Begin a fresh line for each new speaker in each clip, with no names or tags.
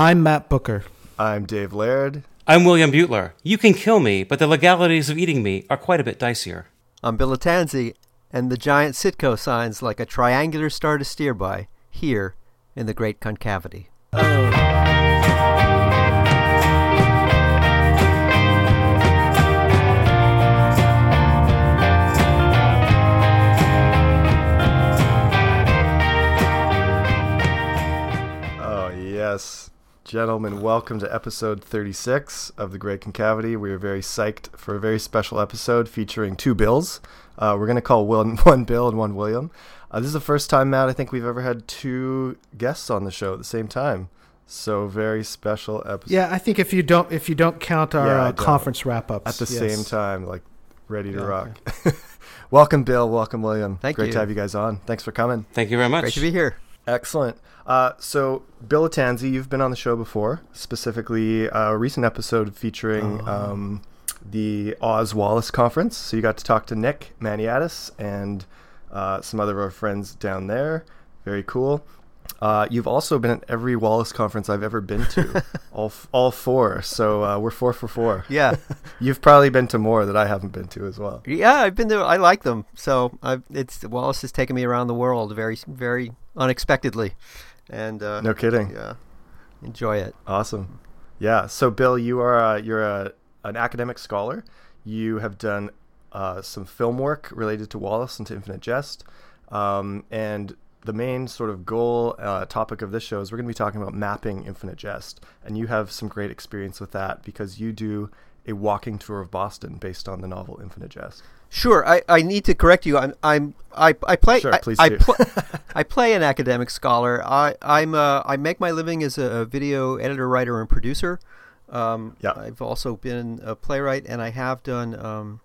I'm Matt Booker.
I'm Dave Laird.
I'm William Butler. You can kill me, but the legalities of eating me are quite a bit dicier.
I'm Bill Lattanzi, and the giant Citgo signs like a triangular star to steer by here in the Great Concavity.
Oh, yes. Gentlemen, welcome to episode 36 of The Great Concavity. We are very psyched for a very special episode featuring two Bills. Uh, we're going to call one, one Bill and one William. Uh, this is the first time, Matt, I think we've ever had two guests on the show at the same time. So very special episode.
Yeah, I think if you don't if you don't count our
Yeah,
uh,
don't.
conference wrap ups
At the
yes.
same time, like ready to
Yeah,
rock. welcome, Bill. Welcome, William.
Thank
Great
you.
to have you guys on. Thanks for coming.
Thank you very much.
Great to be here.
Excellent. Uh, so, Bill Lattanzi, you've been on the show before, specifically a recent episode featuring um, the Oz Wallace conference. So, you got to talk to Nick Maniatis and uh, some other of our friends down there. Very cool. Uh, you've also been at every Wallace conference I've ever been to, all, f- all four. So, uh, we're four for four.
Yeah,
You've probably been to more that I haven't been to as well.
yeah, I've been there. I like them. So I've, it's Wallace has taken me around the world very, very unexpectedly, and uh,
No kidding.
yeah, enjoy it.
Awesome. Yeah. So, Bill, you are uh, you're a, an academic scholar. You have done uh, some film work related to Wallace and to Infinite Jest, um, and the main sort of goal uh, topic of this show is we're going to be talking about mapping Infinite Jest, and you have some great experience with that because you do a walking tour of Boston based on the novel Infinite Jest.
Sure, I, I need to correct you. I'm I'm I, I play
Sure,
I,
please
I,
do.
pl- I play an academic scholar. I I'm uh, I make my living as a video editor, writer, and producer. Um,
Yeah.
I've also been a playwright, and I have done um,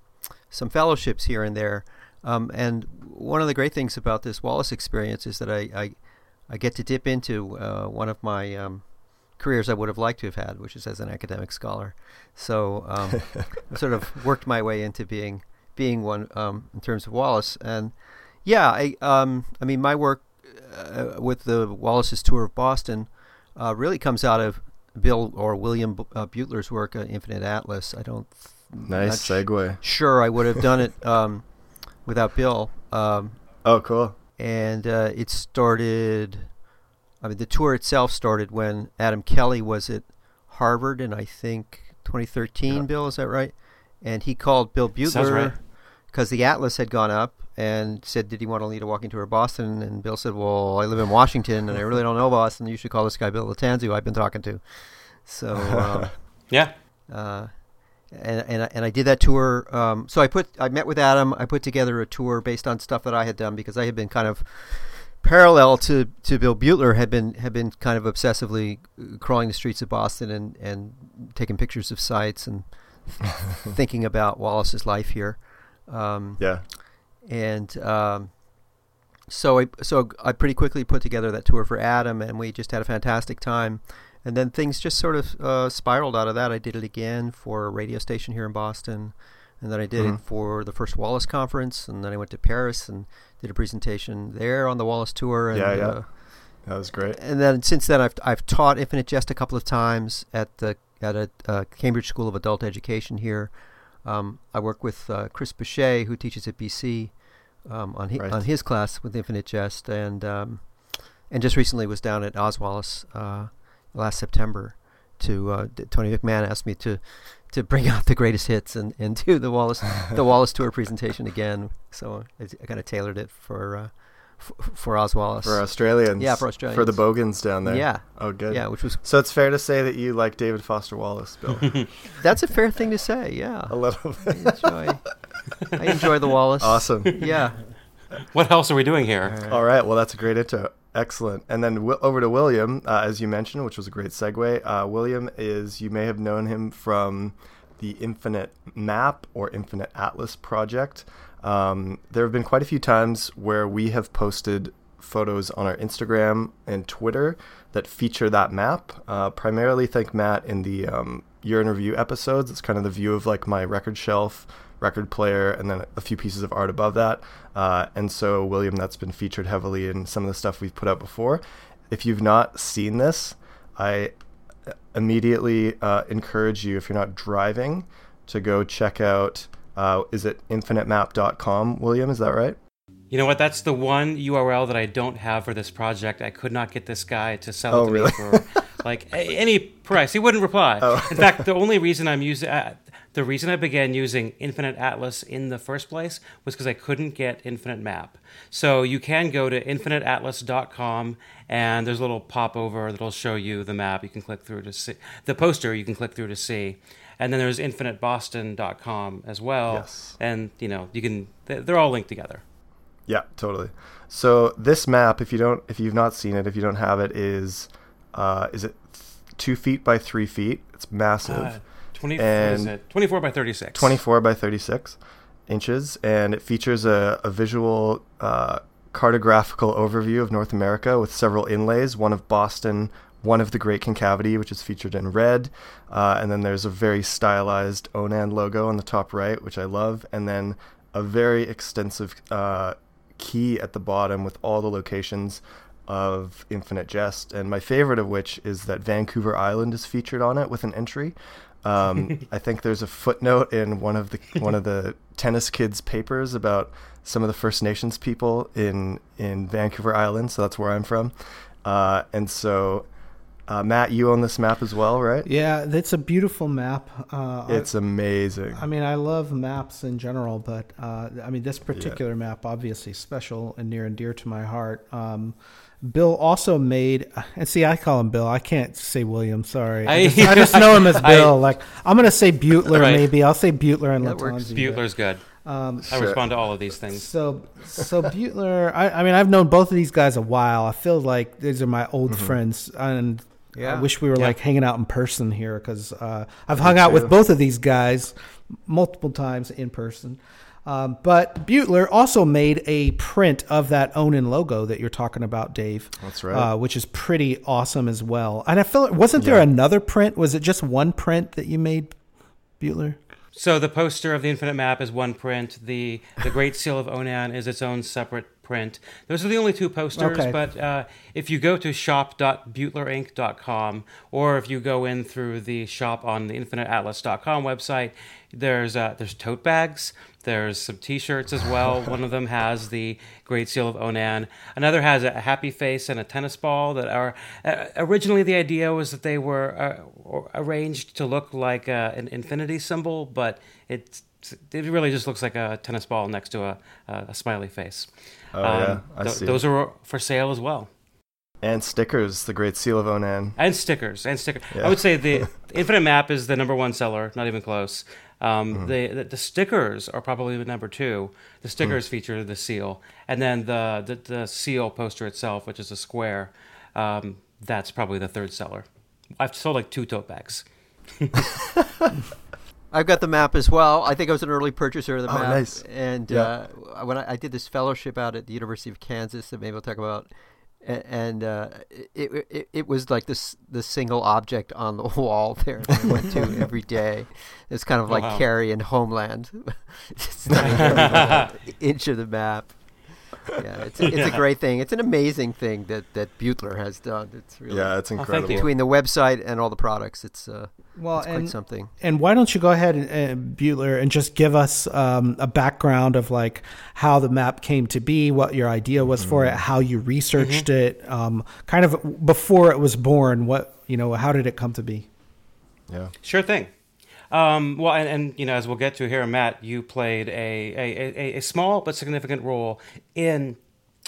some fellowships here and there. Um, and one of the great things about this Wallace experience is that I I, I get to dip into uh, one of my um, careers I would have liked to have had, which is as an academic scholar. So um, I sort of worked my way into being being one um, in terms of Wallace. And yeah, I um, I mean my work uh, with the Wallace's tour of Boston uh, really comes out of Bill or William uh, Butler's work, uh, Infinite Atlas. I don't
Nice segue.
sure I would have done it um, without Bill. Um,
Oh, cool.
and uh, it started. I mean, the tour itself started when Adam Kelly was at Harvard in I think 2013.
Yeah.
Bill, is that right? And he called Bill. Butler because the Atlas had gone up and said, "Did he want to lead a walking tour of Boston?" And Bill said, "Well, I live in Washington and I really don't know Boston. You should call this guy Bill Lattanzi, who I've been talking to." So. Um,
Yeah.
uh, and and I, and I did that tour. Um, so I put I met with Adam. I put together a tour based on stuff that I had done because I had been kind of parallel to, to Bill Butler had been had been kind of obsessively crawling the streets of Boston and, and taking pictures of sites and thinking about Wallace's life here. Um,
Yeah.
and um, so I so I pretty quickly put together that tour for Adam, and we just had a fantastic time. And then things just sort of uh, spiraled out of that. I did it again for a radio station here in Boston, and then I did
Mhm.
it for the first Wallace conference, and then I went to Paris and did a presentation there on the Wallace tour. And,
Yeah, yeah.
Uh,
That was great.
and then since then, I've I've taught Infinite Jest a couple of times at the at a uh, Cambridge School of Adult Education here. Um, I work with uh, Chris Boucher, who teaches at BC, um, on hi-
Right.
on his class with Infinite Jest, and um, and just recently was down at Oz Wallace uh, last September. To uh, Tony McMahon asked me to to bring out the greatest hits and, and do the Wallace the Wallace tour presentation again. So I, I kind of tailored it for uh, f- for Oz Wallace.
For Australians.
Yeah, for Australians For
the Bogans down there.
Yeah.
Oh, good.
Yeah, which was
So it's fair to say that you like David Foster Wallace, Bill.
that's a fair thing to say. Yeah,
a little
I enjoy I enjoy the Wallace.
Awesome.
Yeah,
What else are we doing here?
All right. Well, that's a great intro. Excellent. And then wi- over to William, uh, as you mentioned, which was a great segue. Uh, William is, you may have known him from the Infinite Map or Infinite Atlas project. Um, there have been quite a few times where we have posted photos on our Instagram and Twitter that feature that map. Uh, primarily, thank Matt in the um, year in review episodes. It's kind of the view of like my record shelf, record player, and then a few pieces of art above that. Uh, and so, William, that's been featured heavily in some of the stuff we've put out before. If you've not seen this, I immediately uh, encourage you if you're not driving to go check out. Uh, is it infinitemap.com, William? Is that right?
You know what? That's the one URL that I don't have for this project. I could not get this guy to sell
Oh,
it to
really?
me for like a- any price. He wouldn't reply.
Oh.
In fact, the only reason I'm using uh, the reason I began using Infinite Atlas in the first place was because I couldn't get Infinite Map. So you can go to infiniteatlas.com and there's a little popover that'll show you the map. You can click through to see the poster. You can click through to see. And then there's infiniteboston.com as well.
Yes.
And you know you can they- they're all linked together.
Yeah, totally. So this map, if you don't, if you've not seen it, if you don't have it, is uh, is it two feet by three feet? It's massive.
20,
And-
is it? 24 by 36.
24 by 36 inches, and it features a, a visual uh, cartographical overview of North America with several inlays, one of Boston, one of the Great Concavity, which is featured in red, uh, and then there's a very stylized Onan logo on the top right, which I love, and then a very extensive uh, key at the bottom with all the locations of Infinite Jest, and my favorite of which is that Vancouver Island is featured on it with an entry. Um, I think there's a footnote in one of the one of the tennis kids' papers about some of the First Nations people in in Vancouver Island. So that's where I'm from, uh, and so. Uh, Matt, you own this map as well, right?
Yeah, it's a beautiful map. Uh,
It's amazing.
I, I mean, I love maps in general, but uh, I mean, this particular map obviously special and near and dear to my heart. Um, Bill also made, and see, I call him Bill. I can't say William. Sorry, I,
I-
just, I just know him as
I-
Bill. like I'm gonna say Butler,
Right.
maybe. I'll say Butler and
That works.
Lattanzi. but-
Butler's good.
Um,
I
Sure.
respond to all of these things.
So, so Butler. I, I mean, I've known both of these guys a while. I feel like these are my old friends, and I wish we were
Yeah.
like hanging out in person here because uh, I've hung out with both of these guys multiple times in person. Um, but Butler also made a print of that Onan logo that you're talking about, Dave.
That's right.
Uh, which is pretty awesome as well. And I feel wasn't there
Yeah.
another print? Was it just one print that you made, Butler?
So the poster of the Infinite Map is one print. The the Great Seal of Onan is its own separate print. Those are the only two posters.
Okay.
But uh, if you go to shop.butlerinc.com or if you go in through the shop on the infiniteatlas.com website, there's uh, there's tote bags. There's some T-shirts as well. One of them has the Great Seal of Onan. Another has a happy face and a tennis ball. That are uh, originally the idea was that they were uh, arranged to look like uh, an infinity symbol, but it it really just looks like a tennis ball next to a, a, a smiley face.
Oh, yeah, I
th-
see.
Those are for sale as well,
and stickers, the Great Seal of Onan.
and stickers and stickers.
Yeah.
I would say the Infinite Map is the number one seller, not even close. Um,
Mm-hmm.
the, the stickers are probably the number two. The stickers feature the seal, and then the, the the seal poster itself, which is a square, um, that's probably the third seller. I've sold like two tote bags.
I've got the map as well. I think I was an early purchaser of the
Oh,
map.
nice.
And
Yeah.
uh, when I, I did this fellowship out at the University of Kansas that maybe we'll talk about, and uh, it, it it was like this the single object on the wall there that I went to every day. It's kind of like
Wow.
Carrie in Homeland. it's not every little inch of the map. Yeah, it's a, it's a great thing. It's an amazing thing that that Butler has done. It's really
Yeah, it's incredible.
you.
between the website and all the products. It's uh,
Well,
it's quite
and
something.
And why don't you go ahead and, and Butler and just give us um, a background of like how the map came to be, what your idea was for it, how you researched it, um, kind of before it was born. What you know, how did it come to be?
Yeah.
Sure thing. Um, well, and, and you know, as we'll get to here, Matt, you played a, a, a, a small but significant role in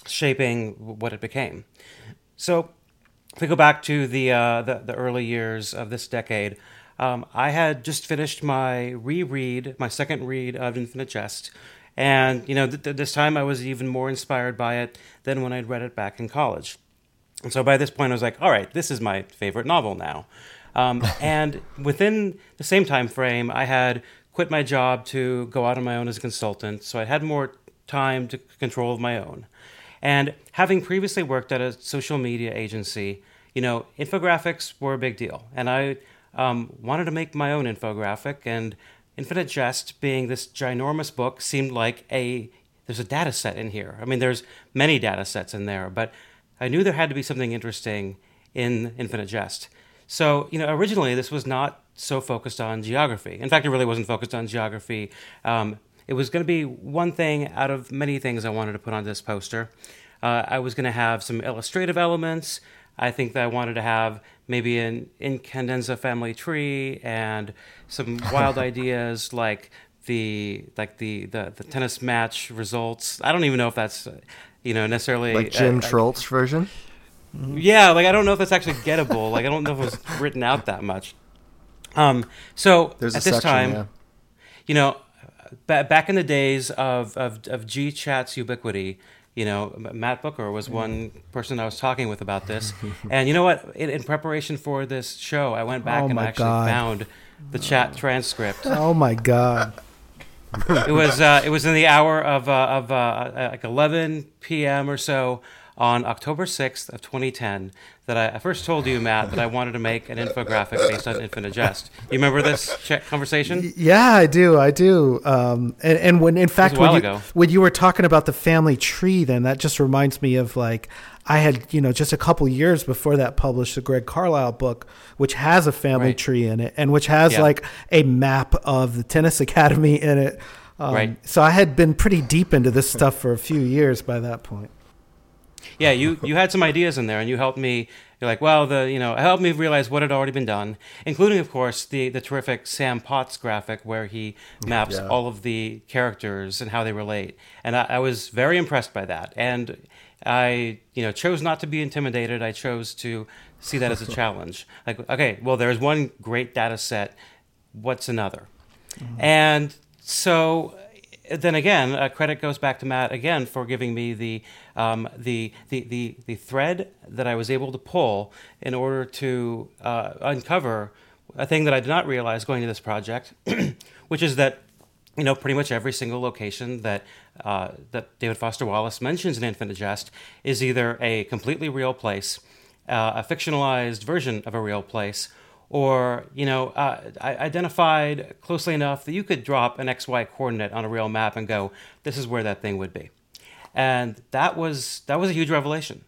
shaping what it became. So, if we go back to the uh, the, the early years of this decade, um, I had just finished my reread, my second read of Infinite Jest, and you know, th- th- this time I was even more inspired by it than when I'd read it back in college. And so by this point, I was like, all right, this is my favorite novel now. Um, and within the same time frame, I had quit my job to go out on my own as a consultant. So I had more time to control of my own. And having previously worked at a social media agency, you know, infographics were a big deal. And I um, wanted to make my own infographic. And Infinite Jest, being this ginormous book, seemed like a there's a data set in here. I mean, there's many data sets in there, but I knew there had to be something interesting in Infinite Jest. So, you know, originally this was not so focused on geography. In fact, it really wasn't focused on geography. Um, it was going to be one thing out of many things I wanted to put on this poster. Uh, I was going to have some illustrative elements. I think that I wanted to have maybe an incandenza family tree and some wild ideas like the like the, the the tennis match results. I don't even know if that's you know necessarily
like Jim uh, version.
Yeah, like I don't know if that's actually gettable. like I don't know if it was written out that much. Um, so There's at this section, time, yeah. you know, b- back in the days of of, of G Chat's ubiquity, you know, Matt Booker was one person I was talking with about this. and you know what? In, in, preparation for this show, I went back oh and actually God. found the chat transcript.
Oh my God.
it was uh, it was in the hour of uh, of uh, like 11 p.m. or so on October 6th of 2010 that I, I, first told you, Matt, that I wanted to make an infographic based on Infinite Jest. You remember this conversation?
Yeah, I do. I do. Um, and, and when, in fact, when you, when you were talking about the family tree, then that just reminds me of like, I had, you know, just a couple years before that published the Greg Carlisle book, which has a family right. tree in it and which has yeah. like a map of the tennis academy in it. Um, right. So I had been pretty deep into this stuff for a few years by that point
yeah, you you had some ideas in there, and you helped me. You're like, well, the you know, helped me realize what had already been done, including, of course, the the terrific Sam Potts graphic where he maps yeah. all of the characters and how they relate, and I, I was very impressed by that. And I, you know, chose not to be intimidated. I chose to see that as a challenge. Like, okay, well, there's one great data set. What's another? Mm-hmm. And so then again, uh, credit goes back to Matt again for giving me the, um, the, the, the, the, thread that I was able to pull in order to uh, uncover a thing that I did not realize going to this project, which is that you know pretty much every single location that uh, that David Foster Wallace mentions in Infinite Jest is either a completely real place, uh, a fictionalized version of a real place, or you know uh, identified closely enough that you could drop an xy coordinate on a real map and go this is where that thing would be. And that was that was a huge revelation.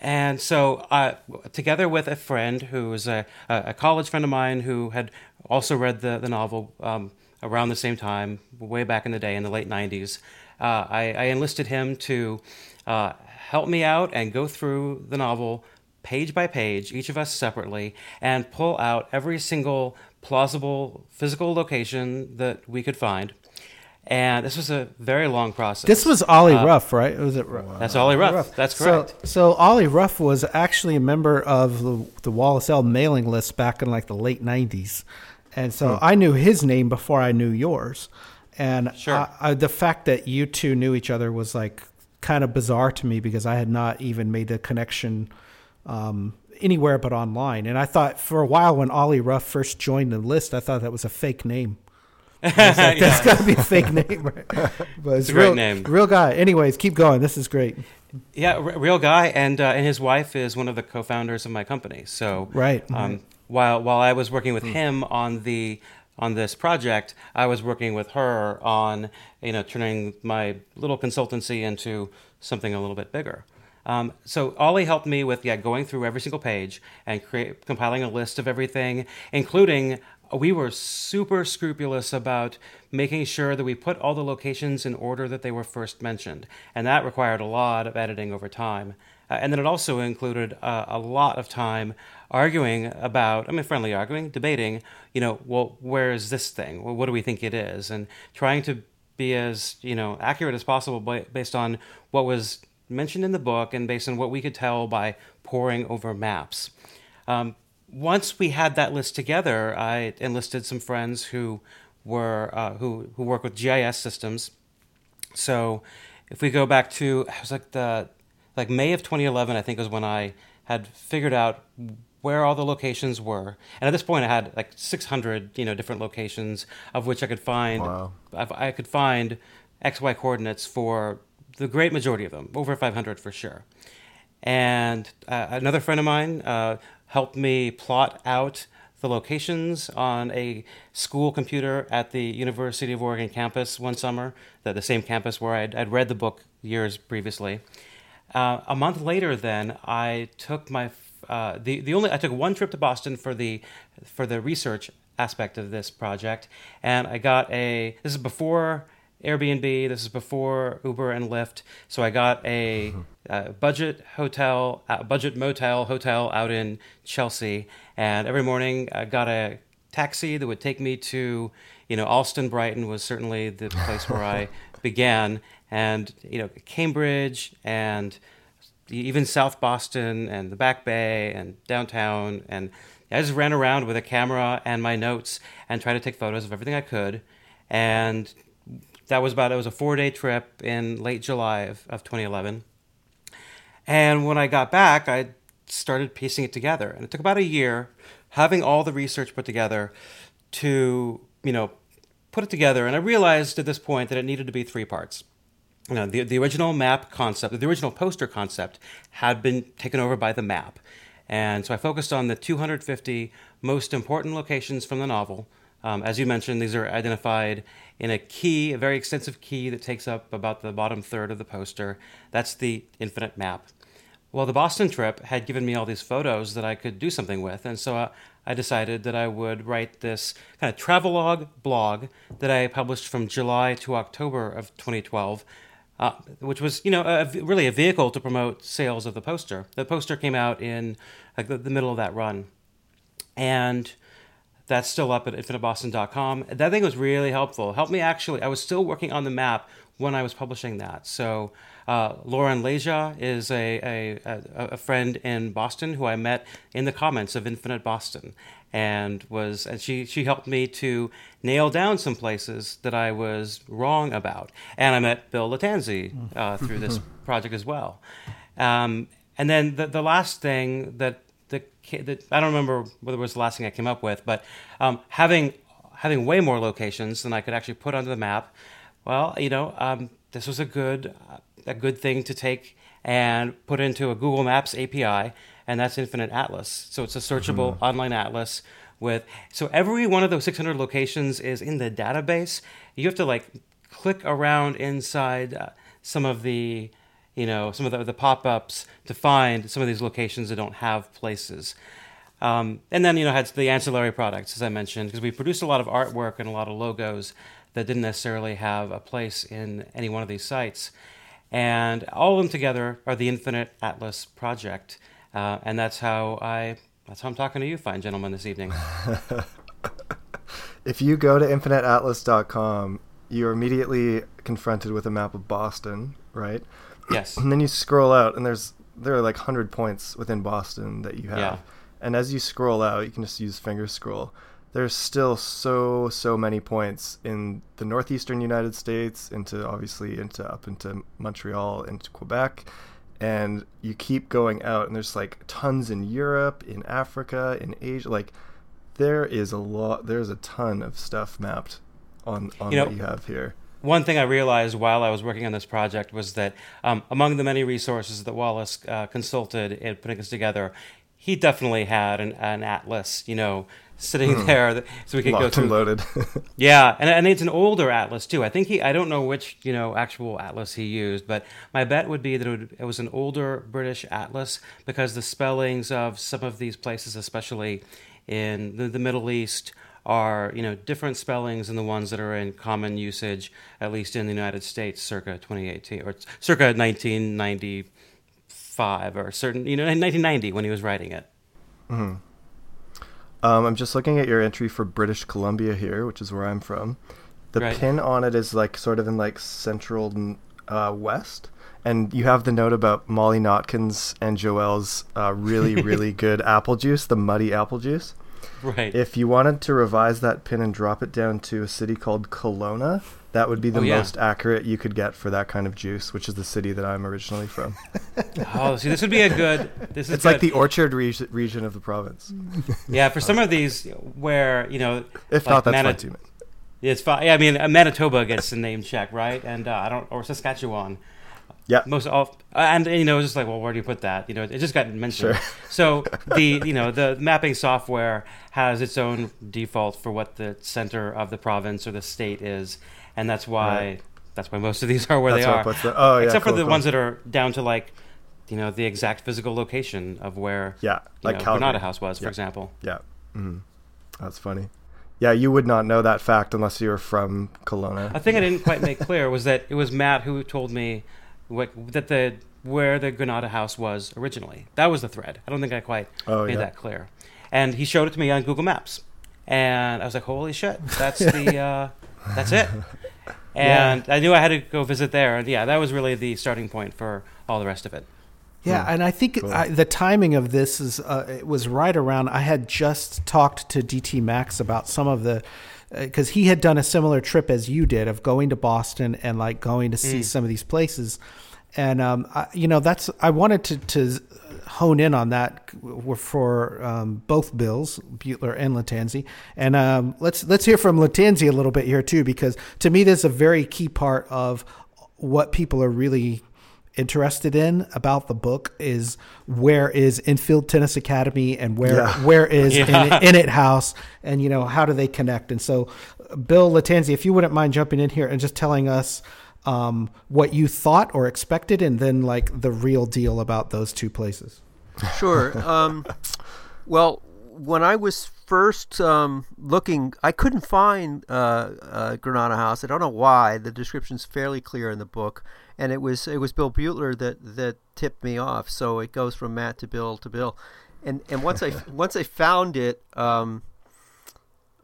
And so uh, together with a friend who was a, a college friend of mine who had also read the, the novel um, around the same time way back in the day in the late 90s uh, I, I, enlisted him to uh, help me out and go through the novel page by page, each of us separately, and pull out every single plausible physical location that we could find. And this was a very long process.
This was Ollie uh, Ruff, right? Was it?
That's Ollie Ruff. Ruff. That's correct.
So, so Ollie Ruff was actually a member of the, the Wallace L mailing list back in like the late '90s, and so hmm. I knew his name before I knew yours. And sure. I, I, the fact that you two knew each other was like kind of bizarre to me because I had not even made the connection um, anywhere but online. And I thought for a while when Ollie Ruff first joined the list, I thought that was a fake name. Like, yeah. That's got to be a fake name, right?
But it's, it's a real, great name.
Real guy. Anyways, keep going. This is great.
Yeah, r- real guy, and uh, and his wife is one of the co-founders of my company. So
right.
Um, while while I was working with mm. him on the on this project, I was working with her on you know turning my little consultancy into something a little bit bigger. Um, so Ollie helped me with yeah going through every single page and create, compiling a list of everything, including we were super scrupulous about making sure that we put all the locations in order that they were first mentioned, and that required a lot of editing over time. Uh, and then it also included uh, a lot of time arguing about, I mean, friendly arguing, debating, you know, well, where is this thing? Well, what do we think it is? And trying to be as, you know, accurate as possible based on what was mentioned in the book and based on what we could tell by poring over maps. Um, once we had that list together, I enlisted some friends who were uh, who who work with GIS systems. So, if we go back to it was like the like May of 2011, I think was when I had figured out where all the locations were. And at this point, I had like 600 you know different locations of which I could find wow. I, I could find XY coordinates for the great majority of them, over 500 for sure. And uh, another friend of mine uh, helped me plot out the locations on a school computer at the University of Oregon campus one summer, the, the same campus where I'd, I'd read the book years previously. Uh, a month later, then, I took my uh, the the only I took one trip to Boston for the for the research aspect of this project, and I got a. This is before Airbnb. This is before Uber and Lyft. So I got a, a budget hotel, a budget motel hotel out in Chelsea, and every morning I got a taxi that would take me to, you know, Allston Brighton was certainly the place where I began, and you know, Cambridge and even South Boston and the Back Bay and downtown and I just ran around with a camera and my notes and tried to take photos of everything I could. And that was about it was a four day trip in late July of, of 2011. And when I got back, I started piecing it together, and it took about a year having all the research put together to you know put it together. And I realized at this point that it needed to be three parts. You know, the, the original map concept, the original poster concept, had been taken over by the map. And so I focused on the 250 most important locations from the novel. Um, as you mentioned, these are identified in a key, a very extensive key that takes up about the bottom third of the poster. That's the infinite map. Well, the Boston trip had given me all these photos that I could do something with, and so uh, I decided that I would write this kind of travelogue blog that I published from July to October of 2012. Uh, which was, you know, a, really a vehicle to promote sales of the poster. The poster came out in like the, the middle of that run, and that's still up at infiniteboston.com. That thing was really helpful. Helped me actually. I was still working on the map when I was publishing that. So uh, Lauren Leja is a, a, a friend in Boston who I met in the comments of Infinite Boston, and was and she she helped me to nail down some places that I was wrong about. And I met Bill Lattanzi uh, through this project as well. Um, and then the the last thing that I don't remember whether it was the last thing I came up with, but um, having having way more locations than I could actually put onto the map. Well, you know, um, this was a good a good thing to take and put into a Google Maps API, and that's Infinite Atlas. So it's a searchable mm-hmm. online atlas with so every one of those 600 locations is in the database. You have to like click around inside uh, some of the you know, some of the, the pop ups to find some of these locations that don't have places. Um, and then, you know, had the ancillary products, as I mentioned, because we produced a lot of artwork and a lot of logos that didn't necessarily have a place in any one of these sites. And all of them together are the Infinite Atlas project. Uh, and that's how I that's how I'm talking to you, fine gentlemen, this evening.
if you go to infiniteatlas.com, you're immediately confronted with a map of Boston, right?
Yes.
And then you scroll out, and there's there are like hundred points within Boston that you have. Yeah. And as you scroll out, you can just use finger scroll. There's still so so many points in the northeastern United States, into obviously into up into Montreal, into Quebec, and you keep going out, and there's like tons in Europe, in Africa, in Asia. Like there is a lot. There's a ton of stuff mapped on on you know, what you have here
one thing I realized while I was working on this project was that um, among the many resources that Wallace uh, consulted in putting this together, he definitely had an, an atlas, you know, sitting hmm. there that, so we could
Locked
go through.
loaded.
yeah, and, and it's an older atlas too. I think he, I don't know which, you know, actual atlas he used, but my bet would be that it, would, it was an older British atlas because the spellings of some of these places, especially in the, the Middle East, are you know different spellings than the ones that are in common usage, at least in the United States, circa 2018 or circa 1995 or certain you know 1990 when he was writing it.
Mm-hmm. Um, I'm just looking at your entry for British Columbia here, which is where I'm from. The right. pin on it is like sort of in like central uh, west, and you have the note about Molly Notkin's and Joelle's uh, really really good apple juice, the muddy apple juice.
Right.
If you wanted to revise that pin and drop it down to a city called Kelowna, that would be the oh, yeah. most accurate you could get for that kind of juice, which is the city that I'm originally from.
oh, see, this would be a good. This is
it's
good.
like the orchard re- region of the province.
yeah, for some of these where you know,
if like not, that's Manit- fine too.
It's fine. Yeah, I mean, Manitoba gets the name check, right? And uh, I don't, or Saskatchewan.
Yeah.
Most of, and you know, it's just like, well, where do you put that? You know, it just got mentioned. Sure. So the you know the mapping software has its own default for what the center of the province or the state is, and that's why right. that's why most of these are where that's they are.
The, oh yeah.
Except
cool,
for the
cool.
ones that are down to like you know, the exact physical location of where
Yeah,
you
like
know, Granada House was, for example.
Yeah. hmm That's funny. Yeah, you would not know that fact unless you were from Kelowna.
A thing I didn't quite make clear was that it was Matt who told me what that the where the Granada House was originally. That was the thread. I don't think I quite
Oh,
made
yeah.
that clear. And he showed it to me on Google Maps, and I was like, "Holy shit, that's the uh, that's it." And I knew I had to go visit there, and yeah, that was really the starting point for all the rest of it.
Yeah, and I think
Cool.
I, the timing of this is uh, it was right around. I had just talked to DT Max about some of the because he had done a similar trip as you did of going to Boston and like going to see some of these places, and um, I, you know that's I wanted to to hone in on that for um, both Bills, Butler and Lattanzi, and um, let's let's hear from Lattanzi a little bit here too because to me this is a very key part of what people are really interested in about the book is where is Enfield Tennis Academy and where
Yeah.
where is
Yeah.
Ennet House and you know how do they connect and so uh, Bill Lattanzi if you wouldn't mind jumping in here and just telling us um, what you thought or expected and then like the real deal about those two places.
Sure. Um, well, when I was first um, looking, I couldn't find uh, uh, Granada House. I don't know why. The description's fairly clear in the book, and it was it was Bill Butler that, that tipped me off. So it goes from Matt to Bill to Bill, and and once I once I found it. Um,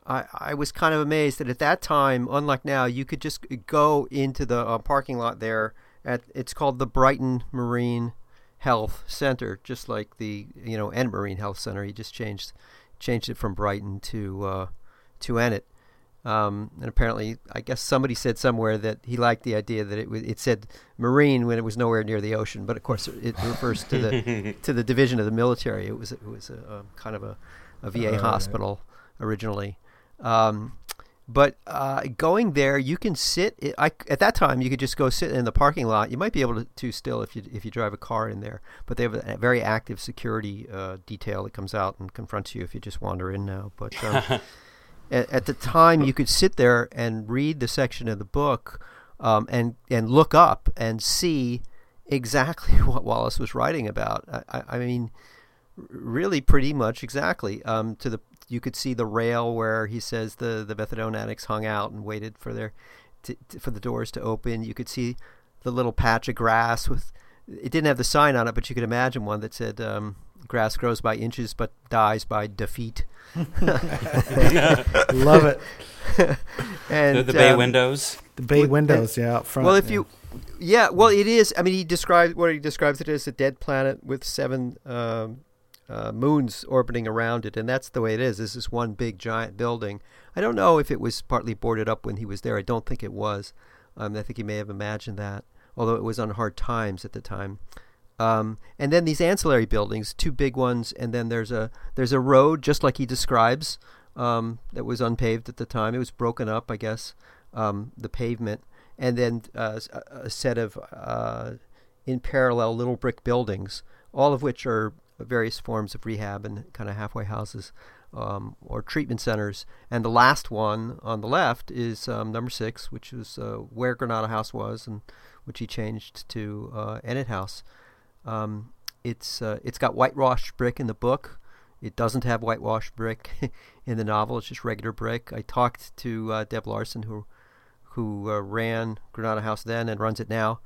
I, I was kind of amazed that at that time, unlike now, you could just go into the uh, parking lot there. At it's called the Brighton Marine Health Center, just like the you know Ennet Marine Health Center. He just changed changed it from Brighton to uh, to Ennet. Um, and apparently, I guess somebody said somewhere that he liked the idea that it it said marine when it was nowhere near the ocean. But of course, it refers to the to the division of the military. It was it was a, um kind of a, a VA
Oh,
hospital originally. Um, but uh, going there, you can sit. I, at that time, you could just go sit in the parking lot. You might be able to, to still if you if you drive a car in there. But they have a, very active security uh, detail that comes out and confronts you if you just wander in now. But um, at, at the time, you could sit there and read the section of the book um, and and look up and see exactly what Wallace was writing about. I, I, I mean, really pretty much exactly um, to the you could see the rail where he says the the methadone addicts hung out and waited for their to, to, for the doors to open you could see the little patch of grass with it didn't have the sign on it but you could imagine one that said um, grass grows by inches but dies by defeat
Love it.
and
the, the bay
um,
windows.
The bay
Well,
windows, yeah, out front.
Well, if
yeah.
you, yeah, well, it is. I mean, he describes what he describes it as a dead planet with seven um, uh, moons orbiting around it, and that's the way it is. This is one big giant building. I don't know if it was partly boarded up when he was there. I don't think it was. Um, I think he may have imagined that, although it was on hard times at the time. Um, and then these ancillary buildings, two big ones, and then there's a there's a road just like he describes um, that was unpaved at the time. It was broken up, I guess, um, the pavement, and then uh, a, a set of uh, in parallel little brick buildings, all of which are various forms of rehab and kind of halfway houses um, or treatment centers. And the last one on the left is um, number six, which is uh, where Granada House was, and which he changed to uh, Ennet House. Um, it's uh, it's got whitewashed brick in the book. It doesn't have whitewashed brick in the novel. It's just regular brick. I talked to uh, Deb Larson, who who uh, ran Granada House then and runs it now,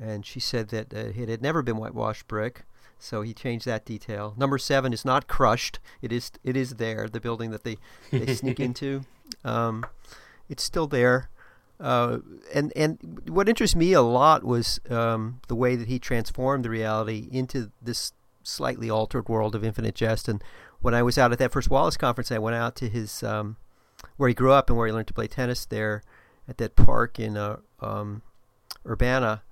and she said that uh, it had never been whitewashed brick. So he changed that detail. Number seven is not crushed. It is it is there. The building that they, they sneak into, um, it's still there. Uh, and and what interests me a lot was um, the way that he transformed the reality into this slightly altered world of infinite jest. And when I was out at that first Wallace conference, I went out to his um, where he grew up and where he learned to play tennis there at that park in uh, um, Urbana.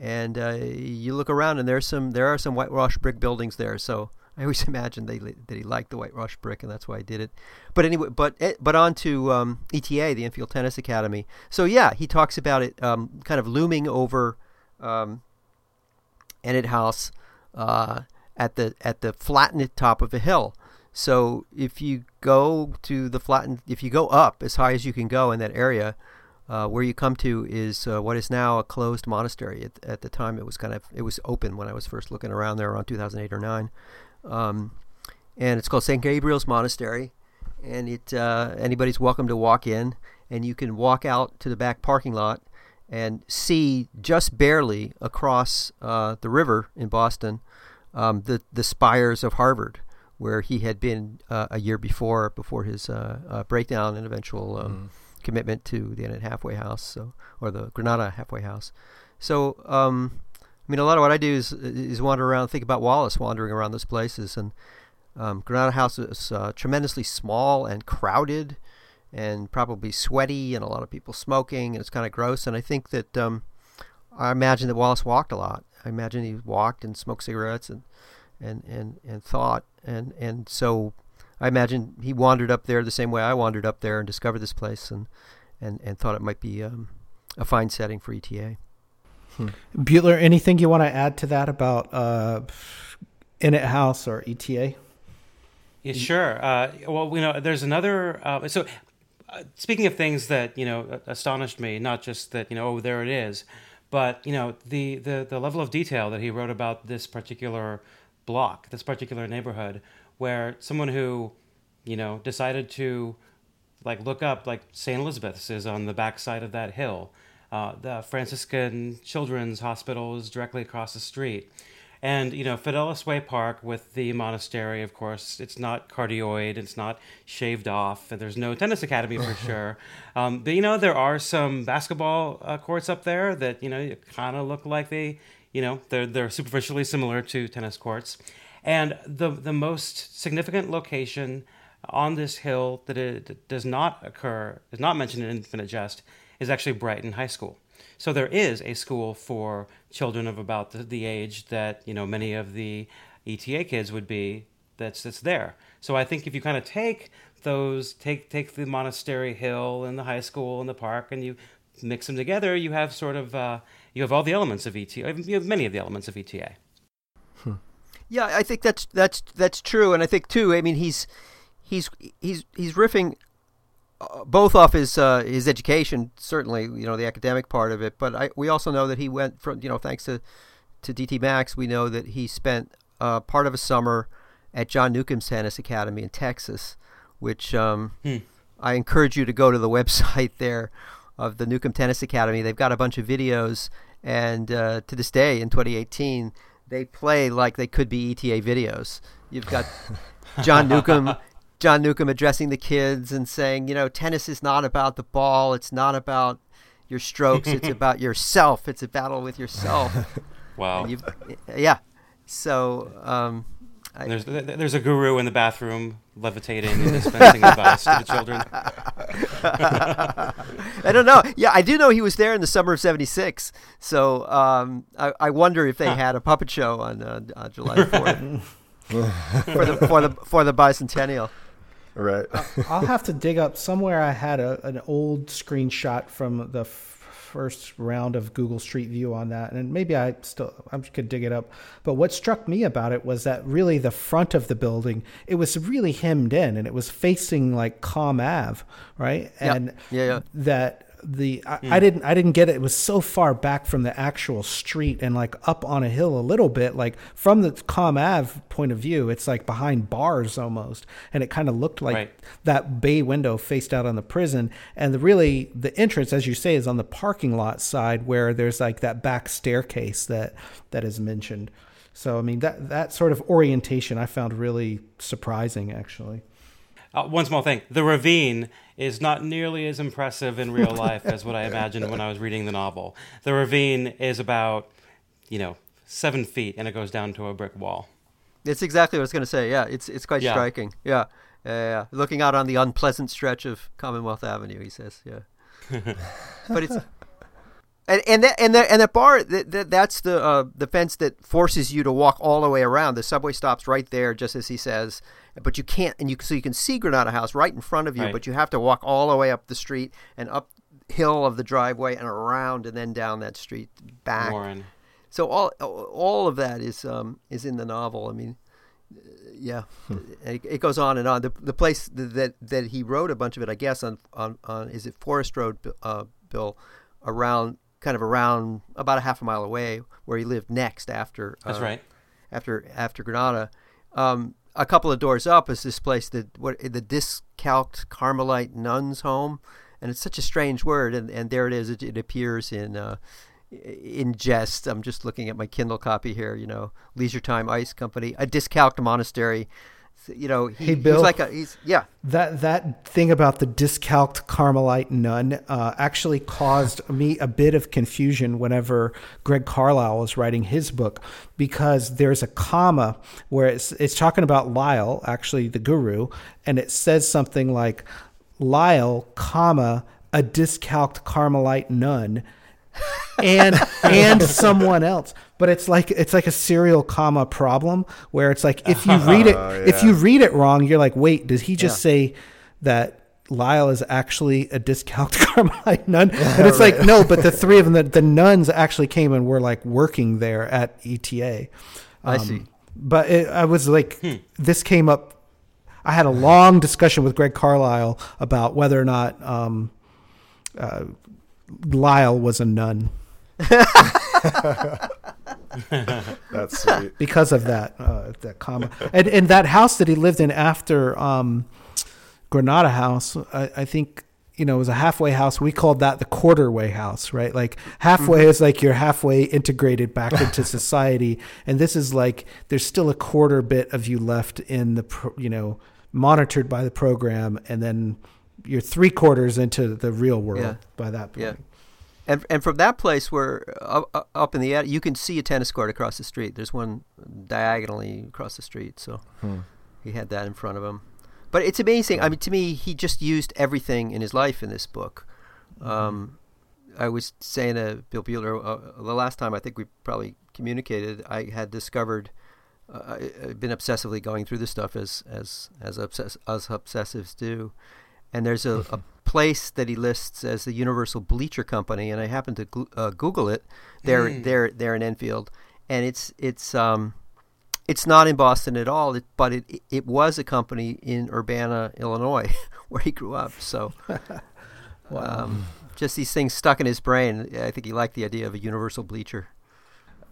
And uh, you look around, and there's some there are some whitewashed brick buildings there. So I always imagined they, that he liked the whitewashed brick, and that's why I did it. But anyway, but eh, but on to um, ETA, the Enfield Tennis Academy. So yeah, he talks about it um, kind of looming over um, Ennet House uh, at the at the flattened top of a hill. So if you go to the flattened, if you go up as high as you can go in that area, uh, where you come to is uh, what is now a closed monastery. At, at, the time, it was kind of it was open when I was first looking around there around 2008 or nine, um, and it's called St. Gabriel's Monastery. And it uh, anybody's welcome to walk in, and you can walk out to the back parking lot and see just barely across uh, the river in Boston um, the the spires of Harvard, where he had been uh, a year before before his uh, breakdown and eventual. Um, mm commitment to the Halfway House, so or the Granada Halfway House. So, um, I mean, a lot of what I do is is wander around, think about Wallace wandering around those places, and um, Granada House is uh, tremendously small and crowded, and probably sweaty, and a lot of people smoking, and it's kind of gross. And I think that um, I imagine that Wallace walked a lot. I imagine he walked and smoked cigarettes and and and and thought, and and so I imagine he wandered up there the same way I wandered up there and discovered this place and and, and thought it might be um, a fine setting for ETA.
Hmm. Butler, anything you want to add to that about uh, Ennet House or ETA?
Yeah, sure. Uh, well, you know, there's another. Uh, so, uh, speaking of things that you know astonished me, not just that you know, oh, there it is, but you know, the the the level of detail that he wrote about this particular block, this particular neighborhood, where someone who, you know, decided to like look up like St. Elizabeth's is on the backside of that hill. Uh, the Franciscan Children's Hospital is directly across the street. And, you know, Fidelis Way Park with the monastery, of course, it's not cardioid, it's not shaved off, and there's no tennis academy for sure. Um, but, you know, there are some basketball uh, courts up there that, you know, kind of look like they, you know, they're, they're superficially similar to tennis courts. And the, the most significant location on this hill that it does not occur, is not mentioned in Infinite Jest, is actually Brighton High School. So there is a school for children of about the, the age that you know many of the ETA kids would be. That's that's there. So I think if you kind of take those, take take the monastery hill and the high school and the park, and you mix them together, you have sort of uh, you have all the elements of ETA. You have many of the elements of ETA.
Yeah, I think that's that's that's true, and I think too. I mean, he's he's he's he's riffing uh, both off his uh, his education, certainly, you know, the academic part of it. But I, we also know that he went from, you know, thanks to to DT Max, we know that he spent uh, part of a summer at John Newcombe's Tennis Academy in Texas, which um, hmm. I encourage you to go to the website there of the Newcomb Tennis Academy. They've got a bunch of videos, and uh, to this day, in 2018 they play like they could be ETA videos. You've got John Newcombe, John Newcombe addressing the kids and saying, you know, tennis is not about the ball. It's not about your strokes. it's about yourself. It's a battle with yourself.
Wow.
yeah. So. Um,
I, there's there's a guru in the bathroom levitating and dispensing advice to the children.
I don't know. Yeah, I do know he was there in the summer of '76. So um, I, I, wonder if they huh. had a puppet show on, uh, on July 4th for the for the for the bicentennial.
Right.
I'll have to dig up somewhere. I had a, an old screenshot from the first round of Google Street View on that, and maybe I still I could dig it up. But what struck me about it was that really the front of the building it was really hemmed in, and it was facing like Com Ave, right? And
yeah, yeah.
that the I, mm. I, didn't I didn't get it. It was so far back from the actual street and like up on a hill a little bit, like from the Com Ave point of view, it's like behind bars almost, and it kind of looked like right. that bay window faced out on the prison. And the really the entrance, as you say, is on the parking lot side where there's like that back staircase that that is mentioned. So I mean that that sort of orientation I found really surprising actually.
Uh, one small thing: the ravine is not nearly as impressive in real life as what I imagined when I was reading the novel. The ravine is about, you know, seven feet, and it goes down to a brick wall.
It's exactly what I was going to say. Yeah, it's it's quite yeah. striking. Yeah. yeah, looking out on the unpleasant stretch of Commonwealth Avenue, he says. Yeah, but it's and and that and that and that bar that, that that's the uh, the fence that forces you to walk all the way around. The subway stops right there, just as he says, but you can't. And you so you can see Granada House right in front of you, right. but you have to walk all the way up the street and up hill of the driveway and around and then down that street back.
Warren.
So all all of that is um, is in the novel. I mean, yeah, hmm. it, it, goes on and on. The the place that that he wrote a bunch of it, I guess, on on, on is it Forest Road uh, Bill, around kind of around about a half a mile away where he lived next after.
That's
uh,
right.
After after Granada, um, a couple of doors up is this place that what the discalced Carmelite nuns' home, and it's such a strange word, and, and there it is. It, it appears in. Uh, in jest, I'm just looking at my Kindle copy here. You know, Leisure Time Ice Company, a discalced monastery. You know, he,
Hey, Bill.
he's like a he's yeah.
That that thing about the discalced Carmelite nun uh, actually caused me a bit of confusion whenever Greg Carlisle was writing his book because there's a comma where it's it's talking about Lyle, actually the guru, and it says something like Lyle, comma a discalced Carmelite nun. and and someone else but it's like it's like a serial comma problem where it's like if you read it
Oh,
if you read it wrong you're like wait did he just
Yeah.
say that Lyle is actually a discount Carmelite nun? And it's like no but the three of them the, the nuns actually came and were like working there at ETA
I
Um,
see.
but it, I was like this came up I had a long discussion with Greg Carlisle about whether or not um, uh, Lyle was a nun
That's sweet.
because of that. Uh, that comma. And and that house that he lived in after um, Granada House I, I think you know it was a halfway house. We called that the quarter way house right? Like halfway is like you're halfway integrated back into society. And this is like there's still a quarter bit of you left in the pro, you know monitored by the program. And then you're three quarters into the real world
Yeah.
by that point.
Yeah. And and from that place where uh, up, up in the attic, you can see a tennis court across the street. There's one diagonally across the street, so
Hmm.
he had that in front of him. But it's amazing. I mean, to me, he just used everything in his life in this book. Um, I was saying to Bill Butler uh, the last time I think we probably communicated. I had discovered. Uh, I've been obsessively going through this stuff as as as obsess- as obsessives do, and there's a, a place that he lists as the Universal Bleacher Company, and I happened to gl- uh, Google it. They're
Hmm.
they're they're in Enfield, and it's it's um it's not in Boston at all, it, but it it was a company in Urbana, Illinois, where he grew up. So, um, just these things stuck in his brain. I think he liked the idea of a universal bleacher.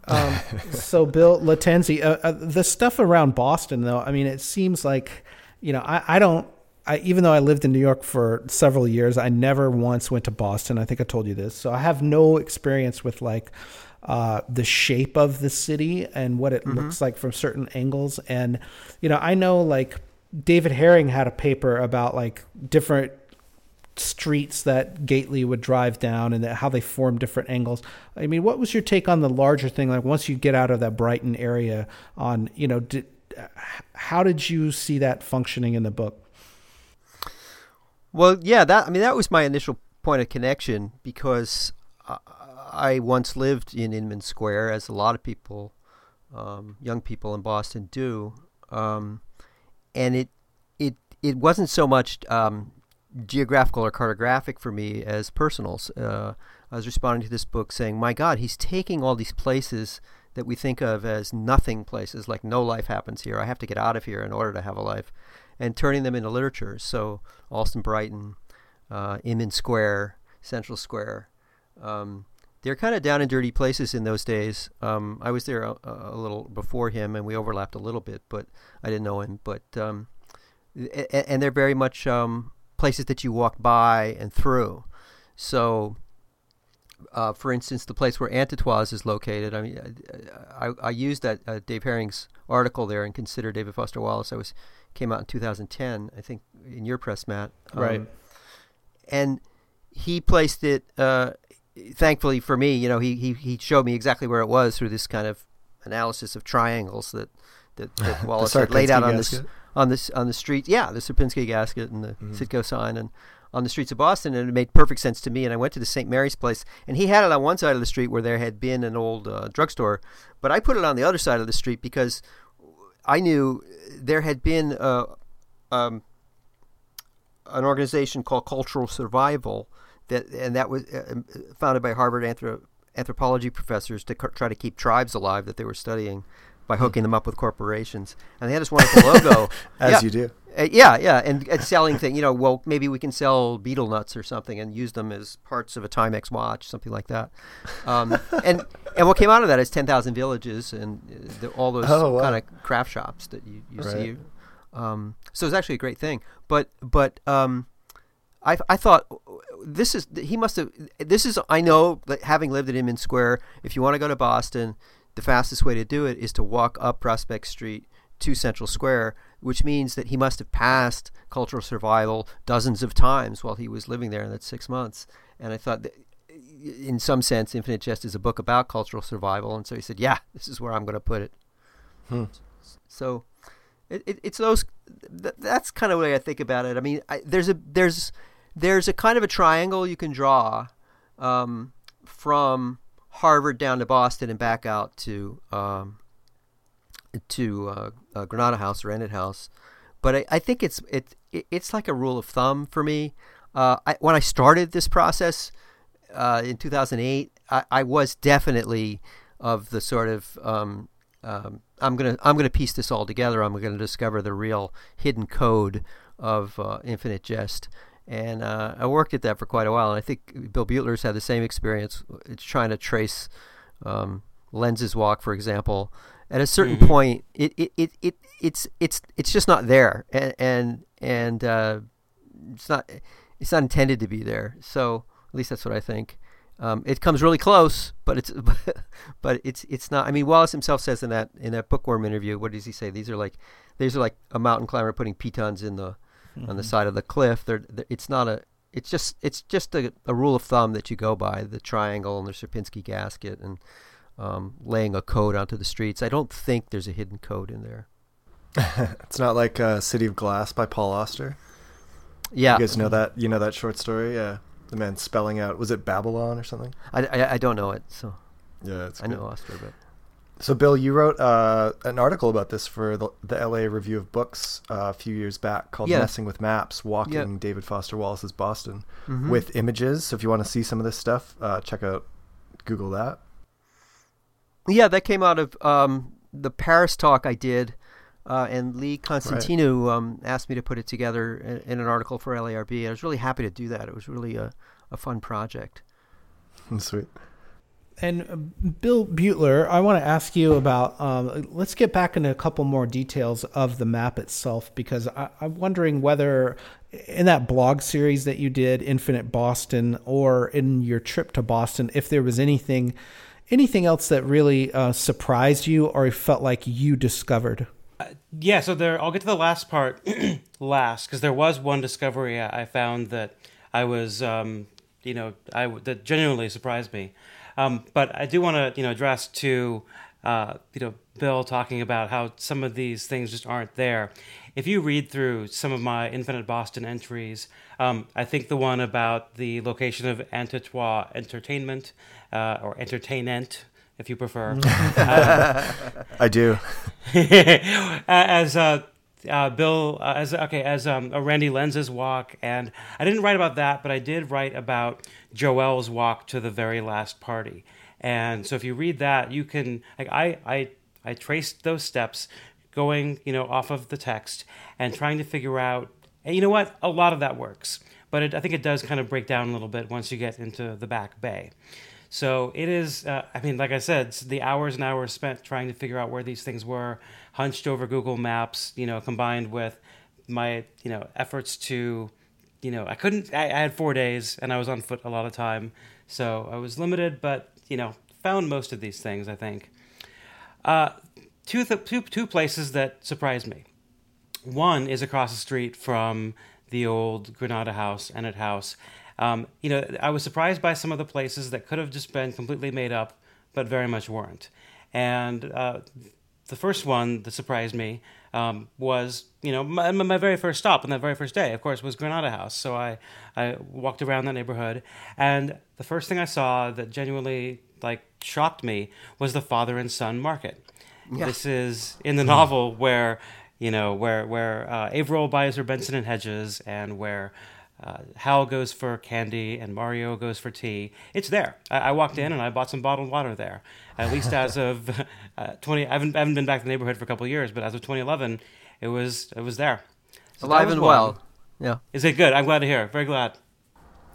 Um, so Bill Lattanzi, uh, uh, the stuff around Boston, though, I mean, it seems like, you know, I, I don't, I, even though I lived in New York for several years, I never once went to Boston. I think I told you this. So I have no experience with like uh, the shape of the city and what it looks like from certain angles. And, you know, I know like David Hering had a paper about like different streets that Gately would drive down and that how they form different angles. I mean, what was your take on the larger thing? Like once you get out of that Brighton area, on you know, did, how did you see that functioning in the book?
Well, yeah, that I mean that was my initial point of connection because I, I once lived in Inman Square, as a lot of people, um, young people in Boston do, um, and it it it wasn't so much um, geographical or cartographic for me as personal. Uh, I was responding to this book saying, "My God, he's taking all these places." That we think of as nothing places, like no life happens here. I have to get out of here in order to have a life and turning them into literature. So Allston Brighton, uh, Inman Square, Central Square. Um, they're kind of down and dirty places in those days. Um, I was there a, a little before him, and we overlapped a little bit, but I didn't know him. But um, and they're very much um, places that you walk by and through. So, uh, for instance, the place where Antitoi's is located. I mean, I, I, I used that uh, Dave Hering's article there and consider David Foster Wallace. I was came out in 2010, I think, in your press, Matt. Um, and he placed it. Uh, thankfully for me, you know, he, he he showed me exactly where it was through this kind of analysis of triangles that that, that Wallace had laid out on this on this on the street. Yeah, the Sierpinski gasket and the
Mhm.
Citgo sign and on the streets of Boston, and it made perfect sense to me. And I went to the St. Mary's place, and he had it on one side of the street where there had been an old uh, drugstore, but I put it on the other side of the street because I knew there had been uh, um, an organization called Cultural Survival that, and that was uh, um, founded by Harvard anthro- anthropology professors to co- try to keep tribes alive that they were studying by hooking them up with corporations. And they had this wonderful logo.
As
Yeah.
you do.
Uh, yeah, yeah, and, and selling thing. You know, well, maybe we can sell betel nuts or something and use them as parts of a Timex watch, something like that. Um, and and what came out of that is ten thousand villages and uh, the, all those
Oh, wow.
kind of craft shops that you, you
Right.
see. Um, so it's actually a great thing. But but um, I I thought this is he must have this is I know that having lived at Inman Square, if you want to go to Boston, the fastest way to do it is to walk up Prospect Street to Central Square, which means that he must have passed cultural survival dozens of times while he was living there in that six months. And I thought that in some sense, Infinite Jest is a book about cultural survival, and so he said, "Yeah, this is where I'm going to put it."
Hmm.
So it, it, it's those. Th- that's kind of the way I think about it. I mean, I, there's a there's there's a kind of a triangle you can draw um, from Harvard down to Boston and back out to um, to uh, uh, Granada House or Ennet House. But I, I think it's it, it it's like a rule of thumb for me. Uh, I, when I started this process uh, in 2008, I, I was definitely of the sort of um, um, I'm gonna I'm gonna piece this all together. I'm gonna discover the real hidden code of uh, Infinite Jest, and I worked at that for quite a while. And I think Bill Butler's had the same experience. It's trying to trace um, Lenz's walk, for example. At a certain
Mhm.
point, it, it, it, it it's it's it's just not there, and and, and uh, it's not it's not intended to be there. So at least that's what I think. Um, it comes really close, but it's but it's it's not. I mean, Wallace himself says in that in that bookworm interview, what does he say? These are like these are like a mountain climber putting pitons in the on the side of the cliff. They're, they're it's not a it's just it's just a, a rule of thumb that you go by the triangle and the Sierpinski gasket and um, laying a code onto the streets. I don't think there's a hidden code in there.
It's not like uh, City of Glass by Paul Auster.
Yeah,
You guys know that? You know that short story? Yeah. The man spelling out, was it Babylon or something?
I, I, I don't know it, so
Yeah, it's
I know Auster, but
So, Bill, you wrote uh, an article about this for the, the LA Review of Books uh, a few years back called
Yeah.
Messing with Maps Walking
Yeah.
David Foster Wallace's Boston
Mhm.
with images. So, if you want to see some of this stuff, uh, check out Google that.
Yeah, that came out of um, the Paris talk I did, uh, and Lee Konstantinou um, asked me to put it together in, in an article for LARB. I was really happy to do that. It was really a, a fun project.
Sweet.
And uh, Bill Butler, I want to ask you about. Um, let's get back into a couple more details of the map itself because I, I'm wondering whether in that blog series that you did, Infinite Boston, or in your trip to Boston, if there was anything, anything else that really uh, surprised you or felt like you discovered.
Yeah, so there. I'll get to the last part last because there was one discovery I I found that I was, um, you know, I that genuinely surprised me. Um, but I do want to, you know, address to, uh, you know, Bill talking about how some of these things just aren't there. If you read through some of my Infinite Boston entries, um, I think the one about the location of Antitois Entertainment uh, or Entertainment, if you prefer.
I do.
as uh, uh, Bill, uh, as okay, as um, a Randy Lenz's walk, and I didn't write about that, but I did write about Joel's walk to the very last party. And so, if you read that, you can like I I I traced those steps, going you know off of the text and trying to figure out. And you know what? A lot of that works, but it, I think it does kind of break down a little bit once you get into the back bay. So it is, uh, I mean, like I said, the hours and hours spent trying to figure out where these things were, hunched over Google Maps, you know, combined with my, you know, efforts to, you know, I couldn't, I, I had four days and I was on foot a lot of time. So I was limited, but, you know, found most of these things, I think. Uh, two, th- two, two places that surprised me. One is across the street from the old Granada House, Ennet House. Um, you know, I was surprised by some of the places that could have just been completely made up, but very much weren't. And uh, the first one that surprised me um, was, you know, my, my very first stop on that very first day, of course, was Granada House. So I, I walked around that neighborhood, and the first thing I saw that genuinely like shocked me was the father and son market. This is in the novel where you know where where uh, Avril buys her Benson and Hedges, and where uh, Hal goes for candy and Mario goes for tea. It's there. I, I walked in and I bought some bottled water there. At least as of uh, twenty, I haven't, I haven't been back to the neighborhood for a couple of years, but as of 2011, it was it was there. So
Alive and
one.
well. Yeah.
Is it good? I'm glad to hear. Very glad.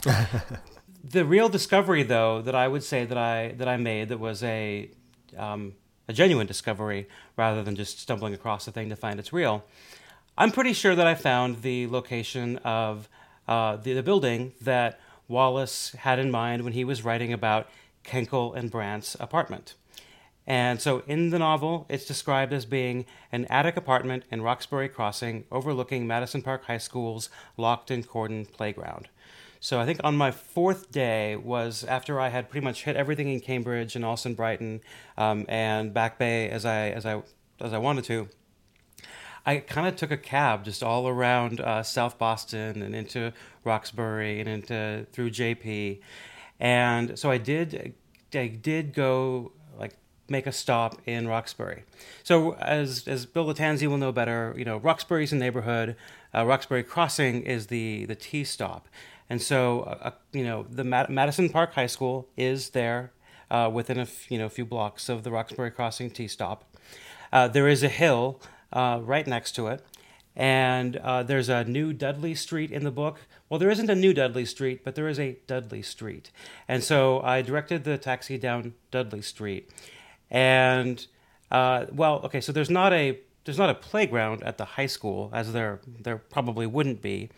the real discovery, though, that I would say that I that I made that was a um, a genuine discovery rather than just stumbling across the thing to find it's real. I'm pretty sure that I found the location of uh, the, the building that Wallace had in mind when he was writing about Kenkel and Brandt's apartment. And so in the novel, it's described as being an attic apartment in Roxbury Crossing overlooking Madison Park High School's locked and cordoned playground. So I think on my fourth day was after I had pretty much hit everything in Cambridge and Allston Brighton um, and Back Bay as I as I as I wanted to. I kind of took a cab just all around uh, South Boston and into Roxbury and into through JP, and so I did I did go like make a stop in Roxbury. So as as Bill Lattanzi will know better, you know Roxbury's a neighborhood. Uh, Roxbury Crossing is the the T stop, and so uh, uh you know the Mad- Madison Park High School is there uh, within a f- you know few blocks of the Roxbury Crossing T stop. Uh, there is a hill uh, right next to it. And uh, there's a new Dudley Street in the book. Well, there isn't a new Dudley Street, but there is a Dudley Street. And so I directed the taxi down Dudley Street. And well, okay, so there's not a there's not a playground at the high school, as there there probably wouldn't be,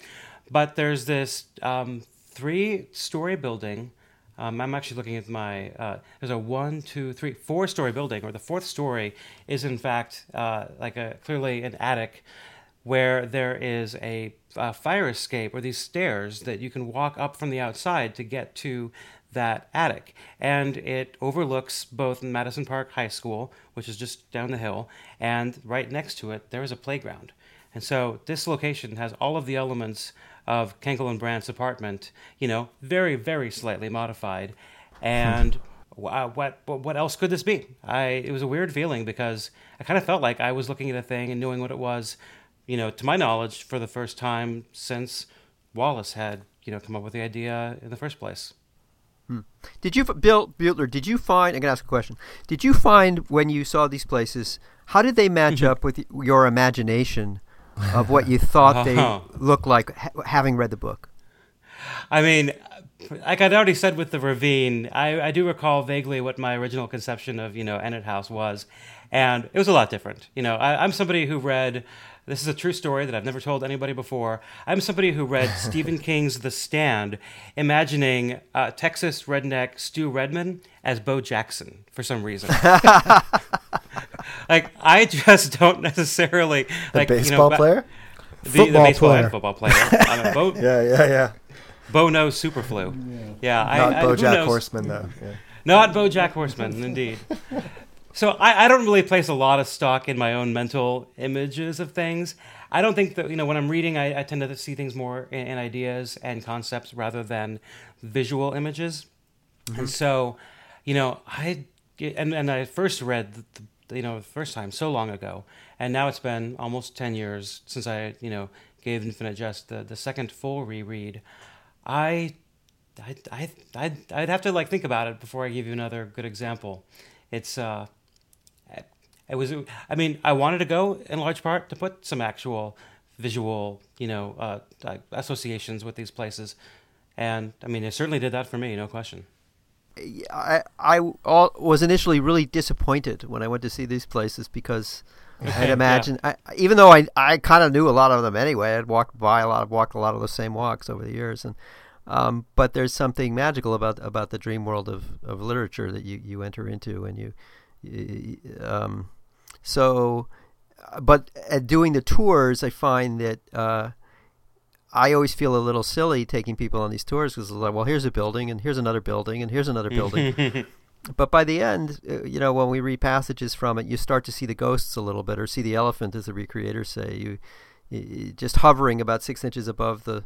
but there's this um, three-story building. Um, I'm actually looking at my. Uh, there's a one, two, three, four-story building, or the fourth story is in fact uh, like a clearly an attic, where there is a, a fire escape or these stairs that you can walk up from the outside to get to that attic. And it overlooks both Madison Park High School, which is just down the hill, and right next to it, there is a playground. And so this location has all of the elements of Kenkel and Brandt's apartment, you know, very, very slightly modified. And uh, what, what else could this be? I, it was a weird feeling because I kind of felt like I was looking at a thing and knowing what it was, you know, to my knowledge, for the first time since Wallace had, you know, come up with the idea in the first place.
Hmm. Did you, Bill Butler? Did you find? I'm gonna ask a question. Did you find when you saw these places? How did they match up with your imagination of what you thought they oh. looked like, ha- having read the book?
I mean, like I'd already said with the ravine, I, I do recall vaguely what my original conception of you know Ennet House was, and it was a lot different. You know, I, I'm somebody who read this is a true story that I've never told anybody before. I'm somebody who read Stephen King's The Stand, imagining uh, Texas redneck Stu Redman as Bo Jackson for some reason. like I just don't necessarily
The
like
baseball
you know,
player.
the,
Football
the baseball
player.
and football player. I Bo,
Yeah, yeah, yeah.
Bo knows super flu. Yeah, I,
Not
I,
BoJack
knows?
Horseman though. Yeah.
Not BoJack Horseman, indeed. So I, I don't really place a lot of stock in my own mental images of things. I don't think that you know when I'm reading, I, I tend to see things more in, in ideas and concepts rather than visual images. And so, you know, I and and I first read the, the, you know the first time so long ago, and now it's been almost ten years since I you know gave Infinite Jest the the second full reread. I I I I'd, I'd have to like think about it before I give you another good example. It's uh, it was. I mean, I wanted to go in large part to put some actual visual, you know, uh, uh, associations with these places, and I mean, it certainly did that for me, no question.
I I all, was initially really disappointed when I went to see these places because I'd
Yeah.
imagine, I, even though I I kind of knew a lot of them anyway, I'd walked by a lot, of walked a lot of the same walks over the years, and um, but there's something magical about about the dream world of, of literature that you, you enter into, and you, you um, so, but at doing the tours, I find that. Uh, I always feel a little silly taking people on these tours because like, well, here's a building and here's another building and here's another building. but by the end, uh, you know, when we read passages from it, you start to see the ghosts a little bit, or see the elephant, as the recreators say. You, you just hovering about six inches above the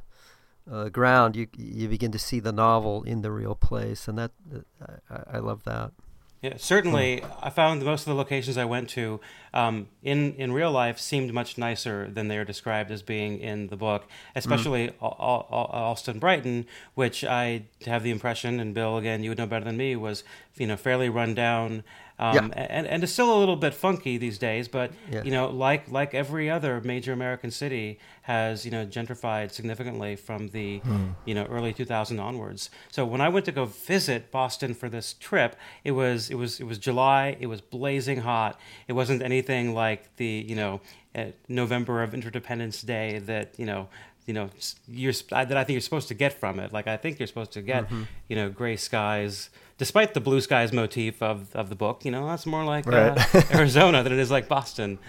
uh, ground, you you begin to see the novel in the real place, and that uh, I, I love that.
Yeah, certainly. I found most of the locations I went to um, in in real life seemed much nicer than they are described as being in the book. Especially Al- Al- Al- Allston Brighton, which I have the impression, and Bill again, you would know better than me, was you know fairly run down. Um,
Yeah.
and, and it's still a little bit funky these days, but
Yeah.
you know, like like every other major American city has you know gentrified significantly from the you know early 2000 onwards. So when I went to go visit Boston for this trip, it was it was it was July. It was blazing hot. It wasn't anything like the you know uh, November of Interdependence Day that you know you know you're that I think you're supposed to get from it. Like I think you're supposed to get you know gray skies. Despite the blue skies motif of, of the book, you know that's more like uh, Arizona than it is like Boston,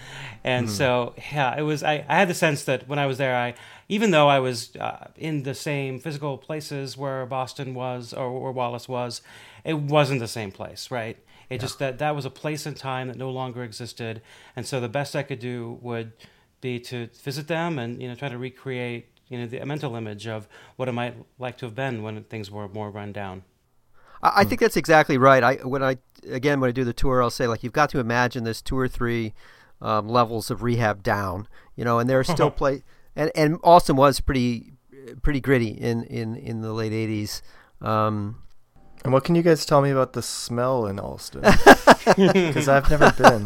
and so yeah, it was. I, I had the sense that when I was there, I even though I was uh, in the same physical places where Boston was or where Wallace was, it wasn't the same place, right? It just that that was a place and time that no longer existed, and so the best I could do would be to visit them and you know try to recreate you know the mental image of what it might like to have been when things were more run down.
I, I think that's exactly right. I when I again when I do the tour, I'll say like you've got to imagine this two or three um, levels of rehab down, you know, and there are still play and and Austin was pretty pretty gritty in in in the late '80s. Um,
And what can you guys tell me about the smell in Allston? Because I've never been.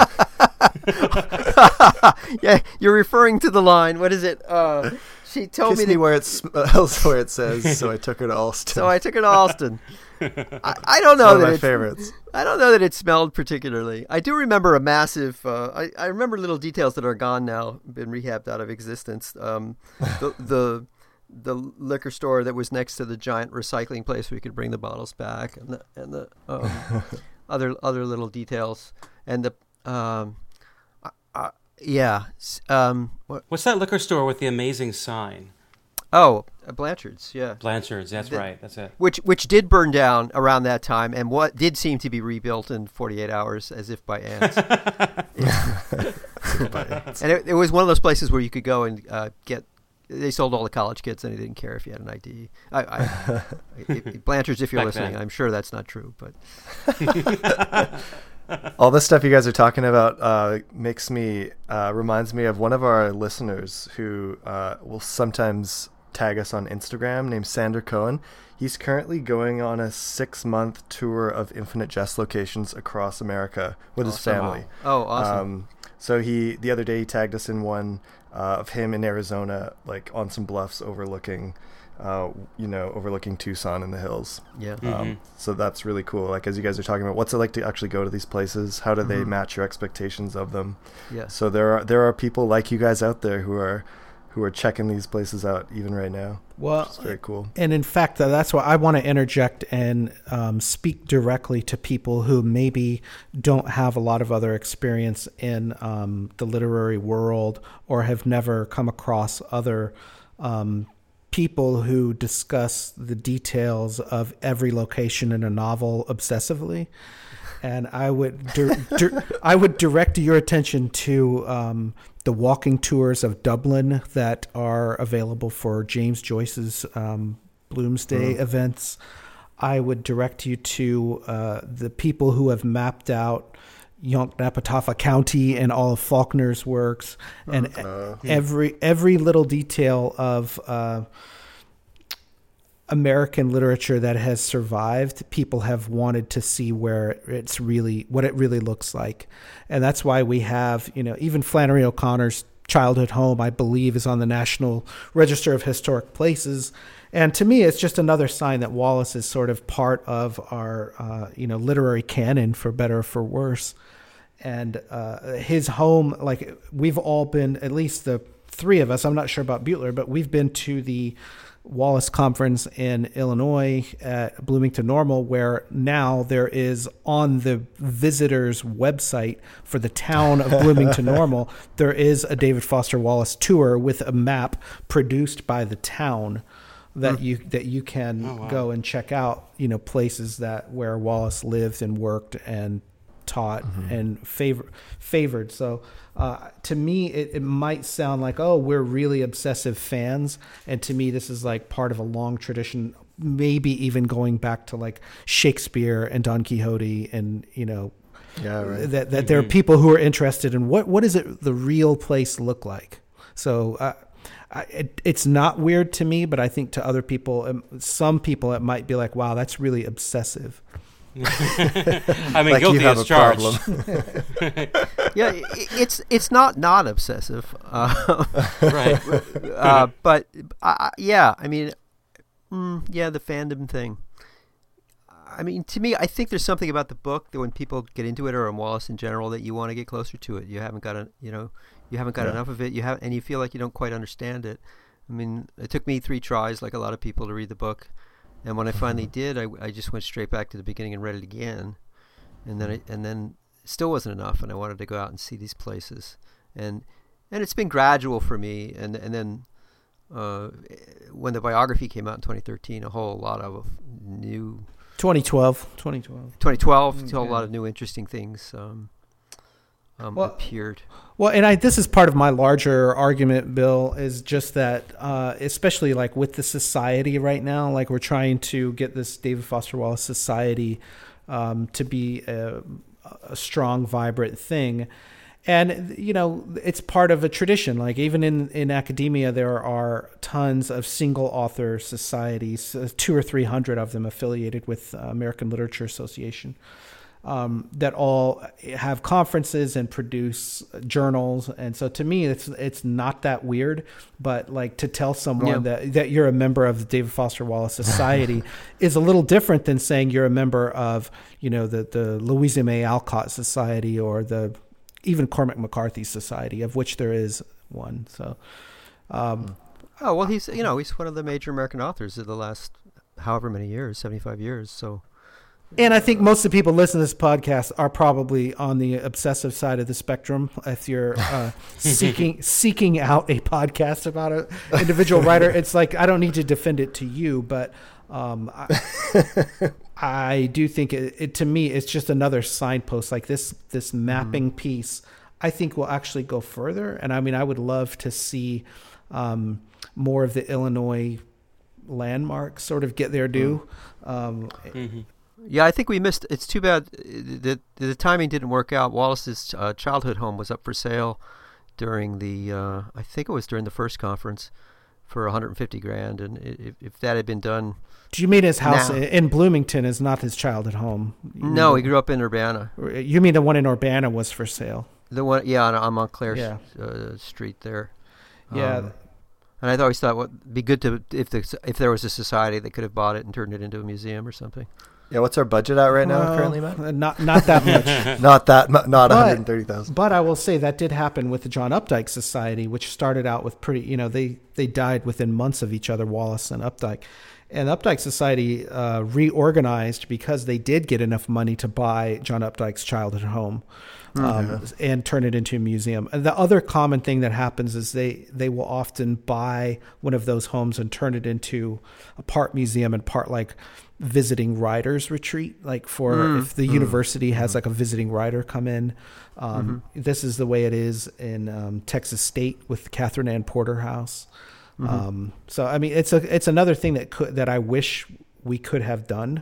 yeah, you're referring to the line. What is it? Uh, she told
Kiss
me
me
that
where it smells where it says. So I took her to Allston.
So I took it to Allston. I, I don't know
one of
that
my
it,
favorites.
I don't know that it smelled particularly. I do remember a massive. Uh, I I remember little details that are gone now, been rehabbed out of existence. Um, the the the liquor store that was next to the giant recycling place where you could bring the bottles back, and the and the um, other other little details, and the um, uh, uh, yeah. Um, what,
What's that liquor store with the amazing sign?
oh, uh, Blanchard's. Yeah.
Blanchard's. That's
The-
right. That's it.
which which did burn down around that time, and what did seem to be rebuilt in 48 hours, as if by ants. and it, it was one of those places where you could go and uh, get. They sold all the college kids, and they didn't care if you had an ID. I, I, it- Blanchard's, if you're
Back
listening,
then.
I'm sure that's not true, but
All this stuff you guys are talking about uh, makes me uh, reminds me of one of our listeners who uh, will sometimes tag us on Instagram, named Sander Cohen. He's currently going on a six month tour of Infinite Jest locations across America with his
Awesome.
family.
oh, awesome.
Um, so he the other day he tagged us in one uh, of him in Arizona, like on some bluffs overlooking, uh, you know, overlooking Tucson and the hills.
yeah.
Um, so that's really cool. Like as you guys are talking about, what's it like to actually go to these places? How do they
Mhm.
match your expectations of them?
yeah.
So there are there are people like you guys out there who are who are checking these places out even right now.
Well,
It's very cool.
And in fact, uh, that's why I want to interject and um, speak directly to people who maybe don't have a lot of other experience in um, the literary world or have never come across other um, people who discuss the details of every location in a novel obsessively. And I would dir- dir- I would direct your attention to um, the walking tours of Dublin that are available for James Joyce's um, Bloomsday events. I would direct you to uh, the people who have mapped out Yoknapatawpha County and all of Faulkner's works, and
Uh,
every every little detail of uh, American literature that has survived, people have wanted to see where it's really what it really looks like, and that's why we have you know even Flannery O'Connor's childhood home, I believe, is on the National Register of Historic Places, and to me, it's just another sign that Wallace is sort of part of our uh, you know literary canon, for better or for worse. And uh, his home like we've all been at least the three of us i'm not sure about butler but we've been to the wallace conference in illinois at bloomington normal where now there is on the visitors website for the town of bloomington normal there is a david foster wallace tour with a map produced by the town that you that you can
Oh, wow.
go and check out you know places that where wallace lived and worked and taught and favor, favored. So uh, to me, it, it might sound like, oh, we're really obsessive fans. And to me, this is like part of a long tradition, maybe even going back to like Shakespeare and Don Quixote and, you know,
yeah, right.
that, that there are people who are interested in what, what does it, the real place look like? So uh, I, it, it's not weird to me, but I think to other people, um, some people, it might be like, wow, that's really obsessive.
I mean,
Like you
guilty
have
as
a
charged.
problem.
yeah, i- it's it's not not obsessive, uh,
right.
uh, but uh, yeah, I mean, mm, yeah, the fandom thing. I mean, to me, I think there's something about the book that when people get into it, or on Wallace in general, that you want to get closer to it. You haven't got a, you know, you haven't got
Yeah.
enough of it. You have, and you feel like you don't quite understand it. I mean, it took me three tries, like a lot of people, to read the book, and when I finally did, I, I just went straight back to the beginning and read it again, and then it, and then still wasn't enough, and I wanted to go out and see these places, and and it's been gradual for me, and and then uh, when the biography came out in 2013, a whole lot of new
2012. 2012.
2012,
Mm,
a whole lot of new interesting things um, um,
Well,
appeared.
Well, and I this is part of my larger argument, Bill, is just that, uh, especially like with the society right now, like we're trying to get this David Foster Wallace Society um, to be a, a strong, vibrant thing. And you know, it's part of a tradition. Like even in, in academia, there are tons of single author societies, uh, two or three hundred of them affiliated with uh, American Literature Association um, that all have conferences and produce journals. And so to me, it's it's not that weird. But like to tell someone
Yeah.
that that you're a member of the David Foster Wallace Society is a little different than saying you're a member of you know the the Louisa May Alcott Society or the even Cormac McCarthy Society, of which there is one. So. Um,
Oh well, he's you know he's one of the major American authors of the last however many years, 75 years. So
And I think most of the people listening to this podcast are probably on the obsessive side of the spectrum. If you're uh, seeking seeking out a podcast about an individual writer, it's like I don't need to defend it to you, but um, I, I do think it, it to me it's just another signpost. Like this this mapping piece, I think will actually go further. And I mean, I would love to see um, more of the Illinois landmarks sort of get their due. Um,
hmm
yeah, I think we missed. It's too bad that the, the timing didn't work out. Wallace's uh, childhood home was up for sale during the uh, I think it was during the first conference for 150 grand, and if, if that had been done,
Do you mean his house
Now-
in Bloomington is not his childhood home? You
no, he grew up in Urbana.
You mean the one in Urbana was for sale?
The one, yeah, on, on Montclair
Yeah.
uh, Street there.
Yeah.
Um, and I always thought, what it'd be good to if the, if there was a society that could have bought it and turned it into a museum or something.
Yeah, what's our budget at right now
Well,
currently, Matt?
uh, Not not that much.
Not that, not
But-
130,000.
but I will say that did happen with the John Updike Society, which started out with pretty. You know, they they died within months of each other, Wallace and Updike. And Updike Society uh, reorganized because they did get enough money to buy John Updike's childhood home um, and turn it into a museum. And the other common thing that happens is they they will often buy one of those homes and turn it into a part museum and part like visiting writers retreat like for if the university has like a visiting writer come in um, this is the way it is in um, texas state with the katherine anne porter house um, so i mean it's a it's another thing that could that i wish we could have done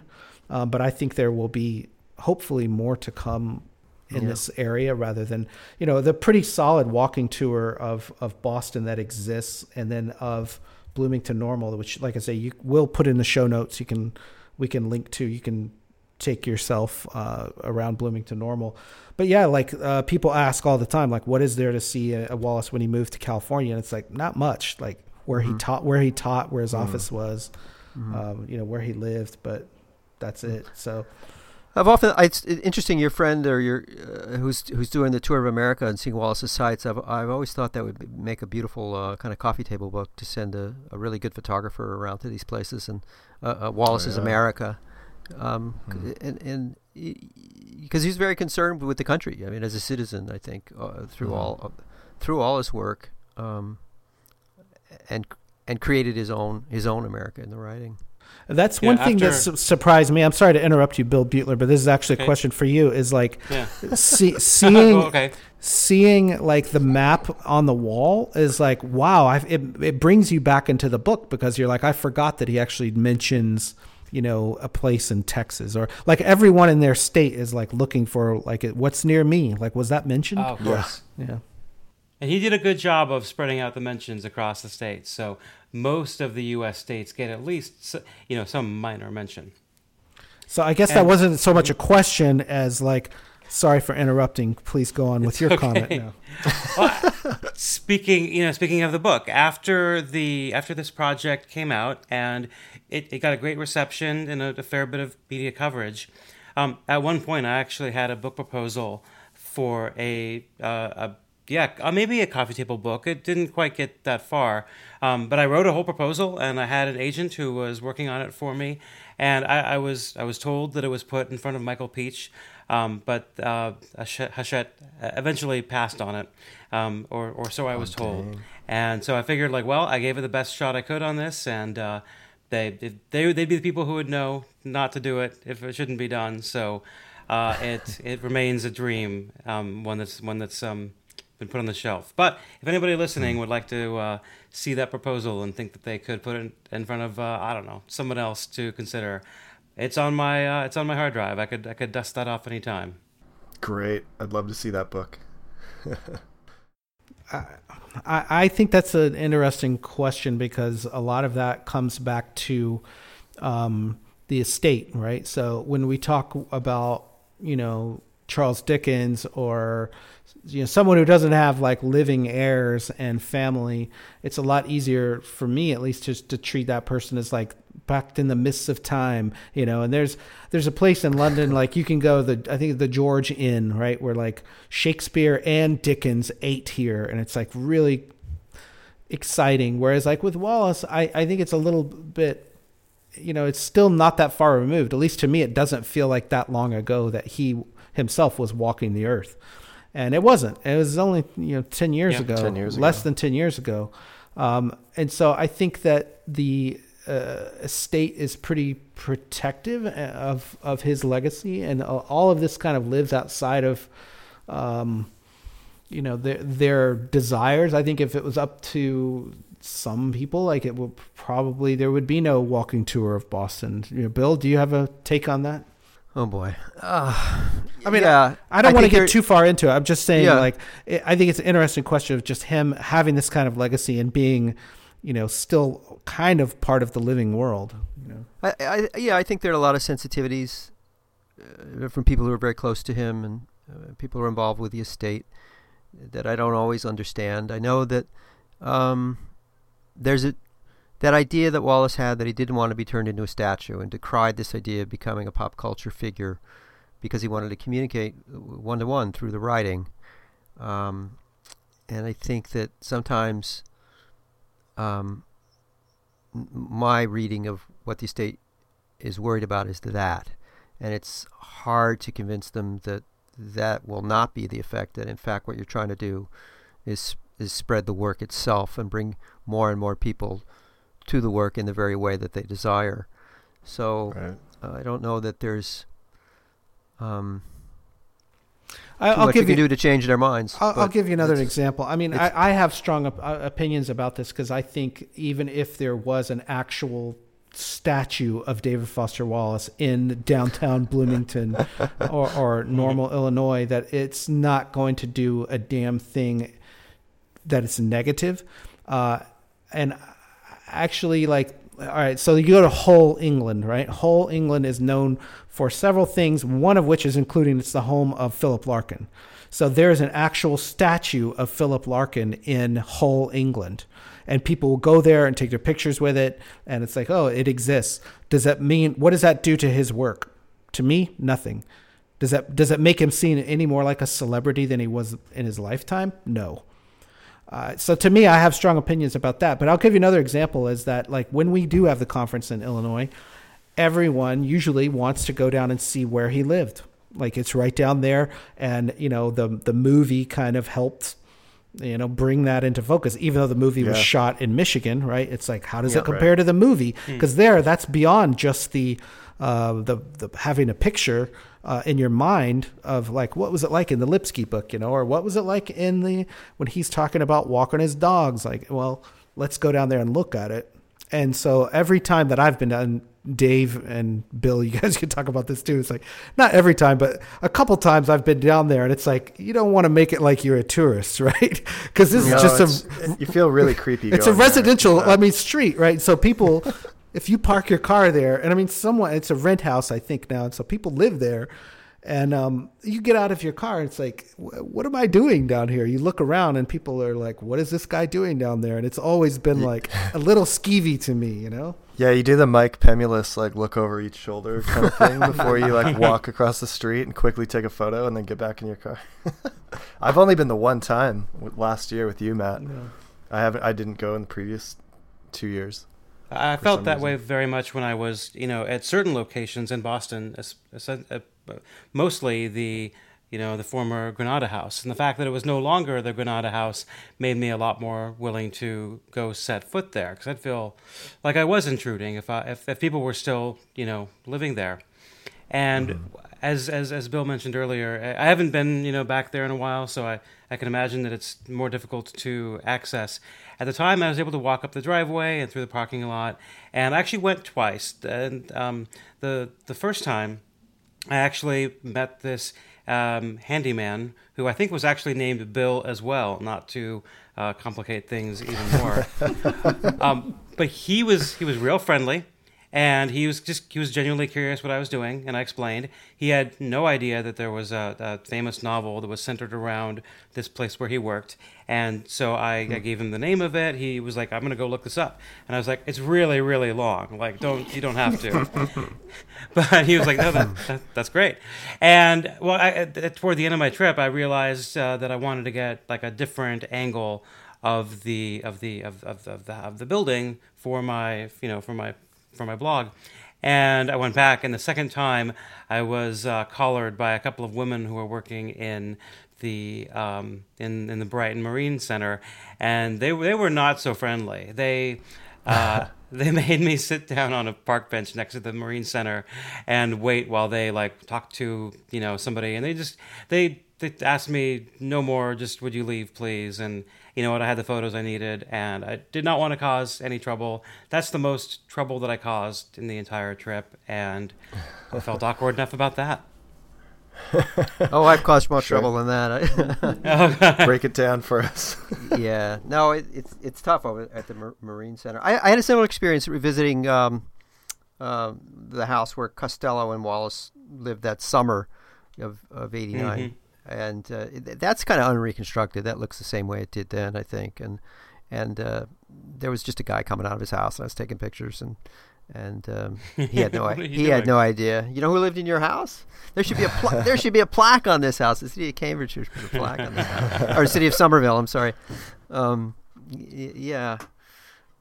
um, but i think there will be hopefully more to come in
Yeah.
this area rather than you know the pretty solid walking tour of of Boston that exists and then of Bloomington Normal which like I say you will put in the show notes. You can we can link to. You can take yourself uh, around Bloomington Normal. But yeah like uh, people ask all the time like what is there to see at, at Wallace when he moved to California? And it's like not much. Like where he taught where he taught where his office was um, you know where he lived but that's it. So
I've often it's interesting your friend or your uh, who's who's doing the tour of America and seeing Wallace's sites. I've I've always thought that would make a beautiful uh, kind of coffee table book to send a, a really good photographer around to these places. And uh, uh, Wallace's
yeah.
America, um, c- and and because he's very concerned with the country. I mean, as a citizen, I think uh, through
Mhm.
all of, through all his work, um, and and created his own his own America in the writing.
That's
Yeah,
one thing that su- surprised me. I'm sorry to interrupt you, Bill Butler, but this is actually a question for you. Is like
Yeah.
see, seeing
Oh, okay.
seeing like the map on the wall is like wow. I, it it brings you back into the book because you're like I forgot that he actually mentions you know a place in Texas or like everyone in their state is like looking for like what's near me. Like was that mentioned?
Oh, of course.
yeah.
And he did a good job of spreading out the mentions across the states. So most of the U.S. states get at least you know some minor mention.
So I guess
And-
that wasn't so much a question as like, sorry for interrupting. Please go on with your
okay.
comment now.
Well, speaking, you know, speaking of the book, after the after this project came out and it, it got a great reception and a, a fair bit of media coverage. Um, at one point, I actually had a book proposal for a, uh, a yeah, uh, maybe a coffee table book. It didn't quite get that far, um, but I wrote a whole proposal, and I had an agent who was working on it for me. And I, I was I was told that it was put in front of Michael Pietsch, um, but uh, Hachette eventually passed on it, um, or or so I was told. And so I figured, like, well, I gave it the best shot I could on this, and uh, they they they'd be the people who would know not to do it if it shouldn't be done. So uh, it it remains a dream, um, one that's one that's um, been put on the shelf. But if anybody listening would like to uh, see that proposal and think that they could put it in front of uh, I don't know someone else to consider, it's on my uh, it's on my hard drive. I could I could dust that off anytime.
Great. I'd love to see that book.
I, I think that's an interesting question because a lot of that comes back to um, the estate, right? So when we talk about, you know, Charles Dickens or you know someone who doesn't have like living heirs and family, it's a lot easier for me at least just to treat that person as like back in the mists of time, you know. And there's there's a place in London like you can go the I think the George Inn, right, where like Shakespeare and Dickens ate here, and it's like really exciting. Whereas like with Wallace, I I think it's a little bit you know, it's still not that far removed. At least to me, it doesn't feel like that long ago that he himself was walking the earth. And it wasn't. It was only, you know, 10 years
Yeah.
ago,
10 years
less
ago.
than 10 years ago. Um, and so I think that the uh, estate is pretty protective of, of his legacy. And all of this kind of lives outside of, um, you know, their, their desires. I think if it was up to some people, like it would probably, there would be no walking tour of Boston. You know, Bill, do you have a take on that?
Oh boy. Uh,
I mean,
yeah,
I don't want to get too far into it. I'm just saying,
Yeah.
like, I think it's an interesting question of just him having this kind of legacy and being, you know, still kind of part of the living world. You know?
I, I, yeah, I think there are a lot of sensitivities uh, from people who are very close to him and uh, people who are involved with the estate that I don't always understand. I know that um, there's a that idea that Wallace had that he didn't want to be turned into a statue and decried this idea of becoming a pop culture figure because he wanted to communicate one to one through the writing. Um, and I think that sometimes um, my reading of what the estate is worried about is that, and it's hard to convince them that that will not be the effect. That in fact, what you're trying to do is is spread the work itself and bring more and more people to the work in the very way that they desire. So
Right.
uh, I don't know that there's um,
I,
too
I'll
much
give
you can
you.
do to change their minds.
I'll, I'll give you another example. I mean, I, I have strong op- uh, opinions about this because I think even if there was an actual statue of David Foster Wallace in downtown Bloomington or, or Normal, Illinois, that it's not going to do a damn thing that it's negative. Uh, and actually, like, all right, so you go to Hull, England, right? Hull, England is known for several things, one of which is including it's the home of Philip Larkin. So there's an actual statue of Philip Larkin in Hull, England. And people will go there and take their pictures with it. And it's like, oh, it exists. Does that mean, what does that do to his work? To me, nothing. Does that, does that make him seem any more like a celebrity than he was in his lifetime? No. Uh, so to me, I have strong opinions about that. But I'll give you another example: is that like when we do have the conference in Illinois, everyone usually wants to go down and see where he lived. Like it's right down there, and you know the the movie kind of helped, you know, bring that into focus. Even though the movie was shot in Michigan, right? It's like how does
Yeah,
it compare
right.
to the movie? Because there, that's beyond just the uh, the the having a picture uh, in your mind of like what was it like in the Lipsky book, you know, or what was it like in the when he's talking about walking his dogs. Like, well, let's go down there and look at it. And so every time that I've been down, Dave and Bill, you guys can talk about this too. It's like not every time, but a couple times I've been down there, and it's like you don't want to make it like you're a tourist, right? Because this
No,
is just a
you feel really creepy.
it's a
there.
residential
Uh,
i mean street right so people if you park your car there, and I mean, someone it's a rent house, I think now, and so people live there. And um, you get out of your car, and it's like, what am I doing down here? You look around, and people are like, "What is this guy doing down there?" And it's always been like a little skeevy to me, you know.
Yeah, you do the Mike Pemulis like look over each shoulder kind of thing before you like walk across the street and quickly take a photo and then get back in your car. I've only been the one time last year with you, Matt. Yeah. I haven't. I didn't go in the previous two years.
I felt that reason. way very much when I was, you know, at certain locations in Boston, uh, mostly the you know, the former Granada House. And the fact that it was no longer the Granada House made me a lot more willing to go set foot there because I'd feel like I was intruding if, I, if, if people were still, you know, living there. And mm-hmm. as, as, as Bill mentioned earlier, I haven't been, you know, back there in a while, so I, I can imagine that it's more difficult to access. At the time, I was able to walk up the driveway and through the parking lot, and I actually went twice. And um, the, the first time, I actually met this um, handyman who I think was actually named Bill as well, not to uh, complicate things even more. um, but he was he was real friendly and he was just he was genuinely curious what I was doing, and I explained. He had no idea that there was a, a famous novel that was centered around this place where he worked, and so I, I, gave him the name of it. He was like, "I'm gonna go look this up," and I was like, "It's really really long. Like, don't you don't have to." but he was like, "No, that, that, that's great." And well, I, toward the end of my trip, I realized uh, that I wanted to get like a different angle of the of the of, of, of the of the building for my you know for my for my blog. And I went back, and the second time I was uh, collared by a couple of women who were working in the um, in in the Brighton Marine Center, and they they were not so friendly. They uh, they made me sit down on a park bench next to the Marine Center and wait while they like talked to you know somebody, and they just they they asked me no more. Just would you leave, please? And you know what? I had the photos I needed, and I did not want to cause any trouble. That's the most trouble that I caused in the entire trip, and I felt awkward enough about that.
oh, I've caused more sure. trouble than that.
Break it down for us.
yeah, no, it, it's it's tough over at the Mar- Marine Center. I, I, had a similar experience revisiting um, uh, the house where Costello and Wallace lived that summer of of '89. And uh, that's kind of unreconstructed. That looks the same way it did then, I think. And and uh, there was just a guy coming out of his house, and I was taking pictures, and and um, he had no he doing? had no idea. You know who lived in your house? There should be a pla- there should be a plaque on this house. The city of Cambridge should put a plaque on this house, or city of Somerville. I'm sorry. Um, y- yeah,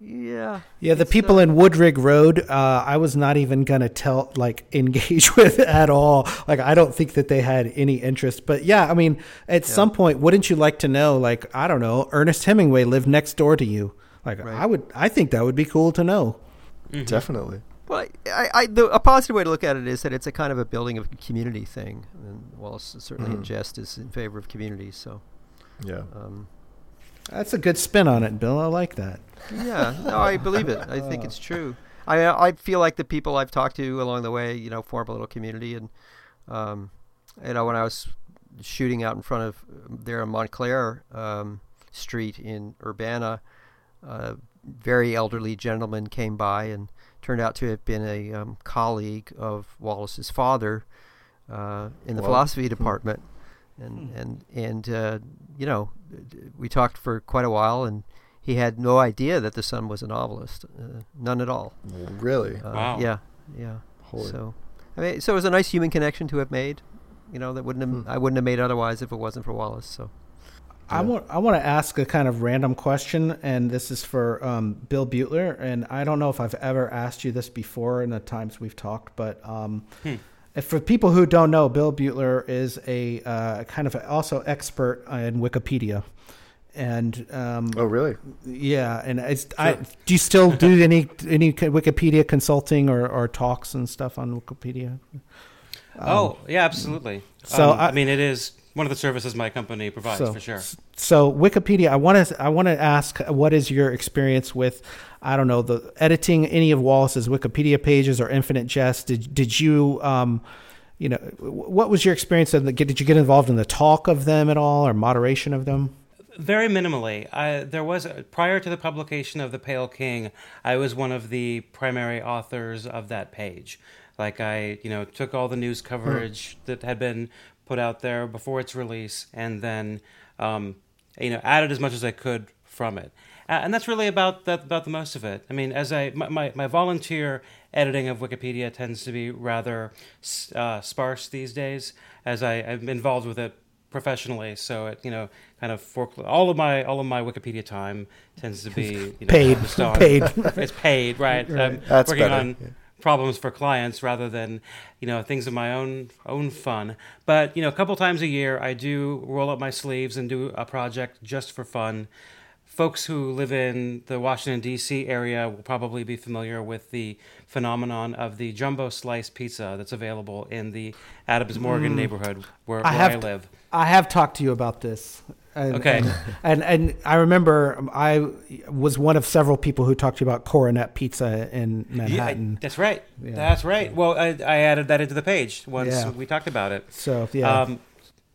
yeah.
Yeah, the people uh, in Woodrig Road, uh, I was not even gonna tell like engage with at all. Like I don't think that they had any interest. But yeah, I mean, at yeah. some point, wouldn't you like to know? Like I don't know, Ernest Hemingway lived next door to you. Like right. I would, I think that would be cool to know.
Mm-hmm. Definitely.
Well, I, I, the, a positive way to look at it is that it's a kind of a building of community thing, and Wallace certainly mm-hmm. in jest is in favor of communities. So,
yeah. Um,
that's a good spin on it, Bill. I like that.
Yeah, no, I believe it. I think it's true. I I feel like the people I've talked to along the way, you know, form a little community, and um, you know, when I was shooting out in front of there on Montclair um, Street in Urbana, a very elderly gentleman came by and turned out to have been a um, colleague of Wallace's father uh, in the philosophy hmm. department, and hmm. and and uh, you know, we talked for quite a while, and he had no idea that the son was a novelist, uh, none at all.
Really?
Uh, wow.
Yeah, yeah. Holy. So, I mean, so it was a nice human connection to have made. You know, that wouldn't have, hmm. I wouldn't have made otherwise if it wasn't for Wallace. So.
I want I want to ask a kind of random question, and this is for um, Bill Butler. And I don't know if I've ever asked you this before in the times we've talked, but um, hmm. for people who don't know, Bill Butler is a uh, kind of also expert in Wikipedia and um,
oh really?
Yeah and it's sure. I, do you still do any any wikipedia consulting or, or talks and stuff on wikipedia?
Oh um, yeah absolutely. so um, I, I, mean it is one of the services my company provides so, for sure.
so wikipedia i want to i want to ask what is your experience with i don't know the editing any of wallace's wikipedia pages or infinite jest? Did, did you um, you know what was your experience of the, did you get involved in the talk of them at all or moderation of them
Very minimally. I, there was prior to the publication of the Pale King, I was one of the primary authors of that page. Like I, you know, took all the news coverage hmm. that had been put out there before its release, and then, um, you know, added as much as I could from it. Uh, and that's really about that, about the most of it. I mean, as I my, my, my volunteer editing of Wikipedia tends to be rather uh, sparse these days, as I, I'm involved with it professionally. So it you know kind of fork all of my all of my Wikipedia time tends to be you know,
paid. paid.
it's paid, right? right. I'm
That's
working
better.
on. Yeah. Problems for clients rather than, you know, things of my own own fun. But you know, a couple times a year, I do roll up my sleeves and do a project just for fun folks who live in the Washington, D.C. area will probably be familiar with the phenomenon of the jumbo slice pizza that's available in the Adams Morgan mm. neighborhood where, where I,
have I
live.
I have talked to you about this.
And, okay.
And, and, and I remember I was one of several people who talked to you about Coronet Pizza in Manhattan.
Yeah, that's right. Yeah. That's right. Well, I, I, added that into the page once yeah. we talked about it.
So yeah. Um,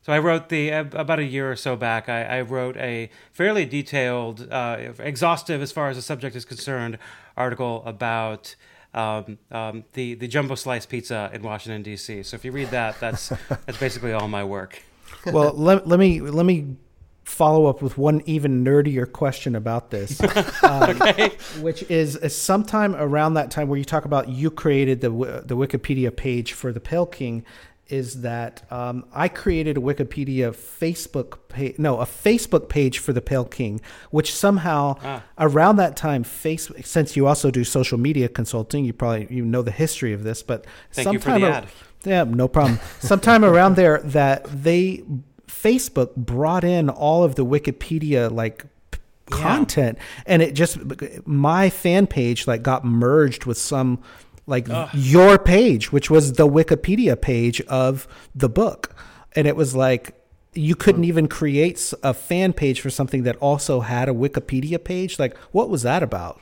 so I wrote the about a year or so back. I, I wrote a fairly detailed, uh, exhaustive as far as the subject is concerned, article about um, um, the the jumbo slice pizza in Washington D.C. So if you read that, that's that's basically all my work.
well, let, let me let me follow up with one even nerdier question about this, um, okay. which is, is sometime around that time where you talk about you created the the Wikipedia page for the Pale King is that um, I created a Wikipedia Facebook page, no, a Facebook page for the Pale King, which somehow ah. around that time, Facebook, since you also do social media consulting, you probably you know the history of this, but
Thank
sometime,
you for the ad.
yeah, no problem. sometime around there, that they Facebook brought in all of the Wikipedia like content, and it just my fan page like got merged with some like Ugh. your page, which was the Wikipedia page of the book. And it was like you couldn't hmm. even create a fan page for something that also had a Wikipedia page. Like, what was that about?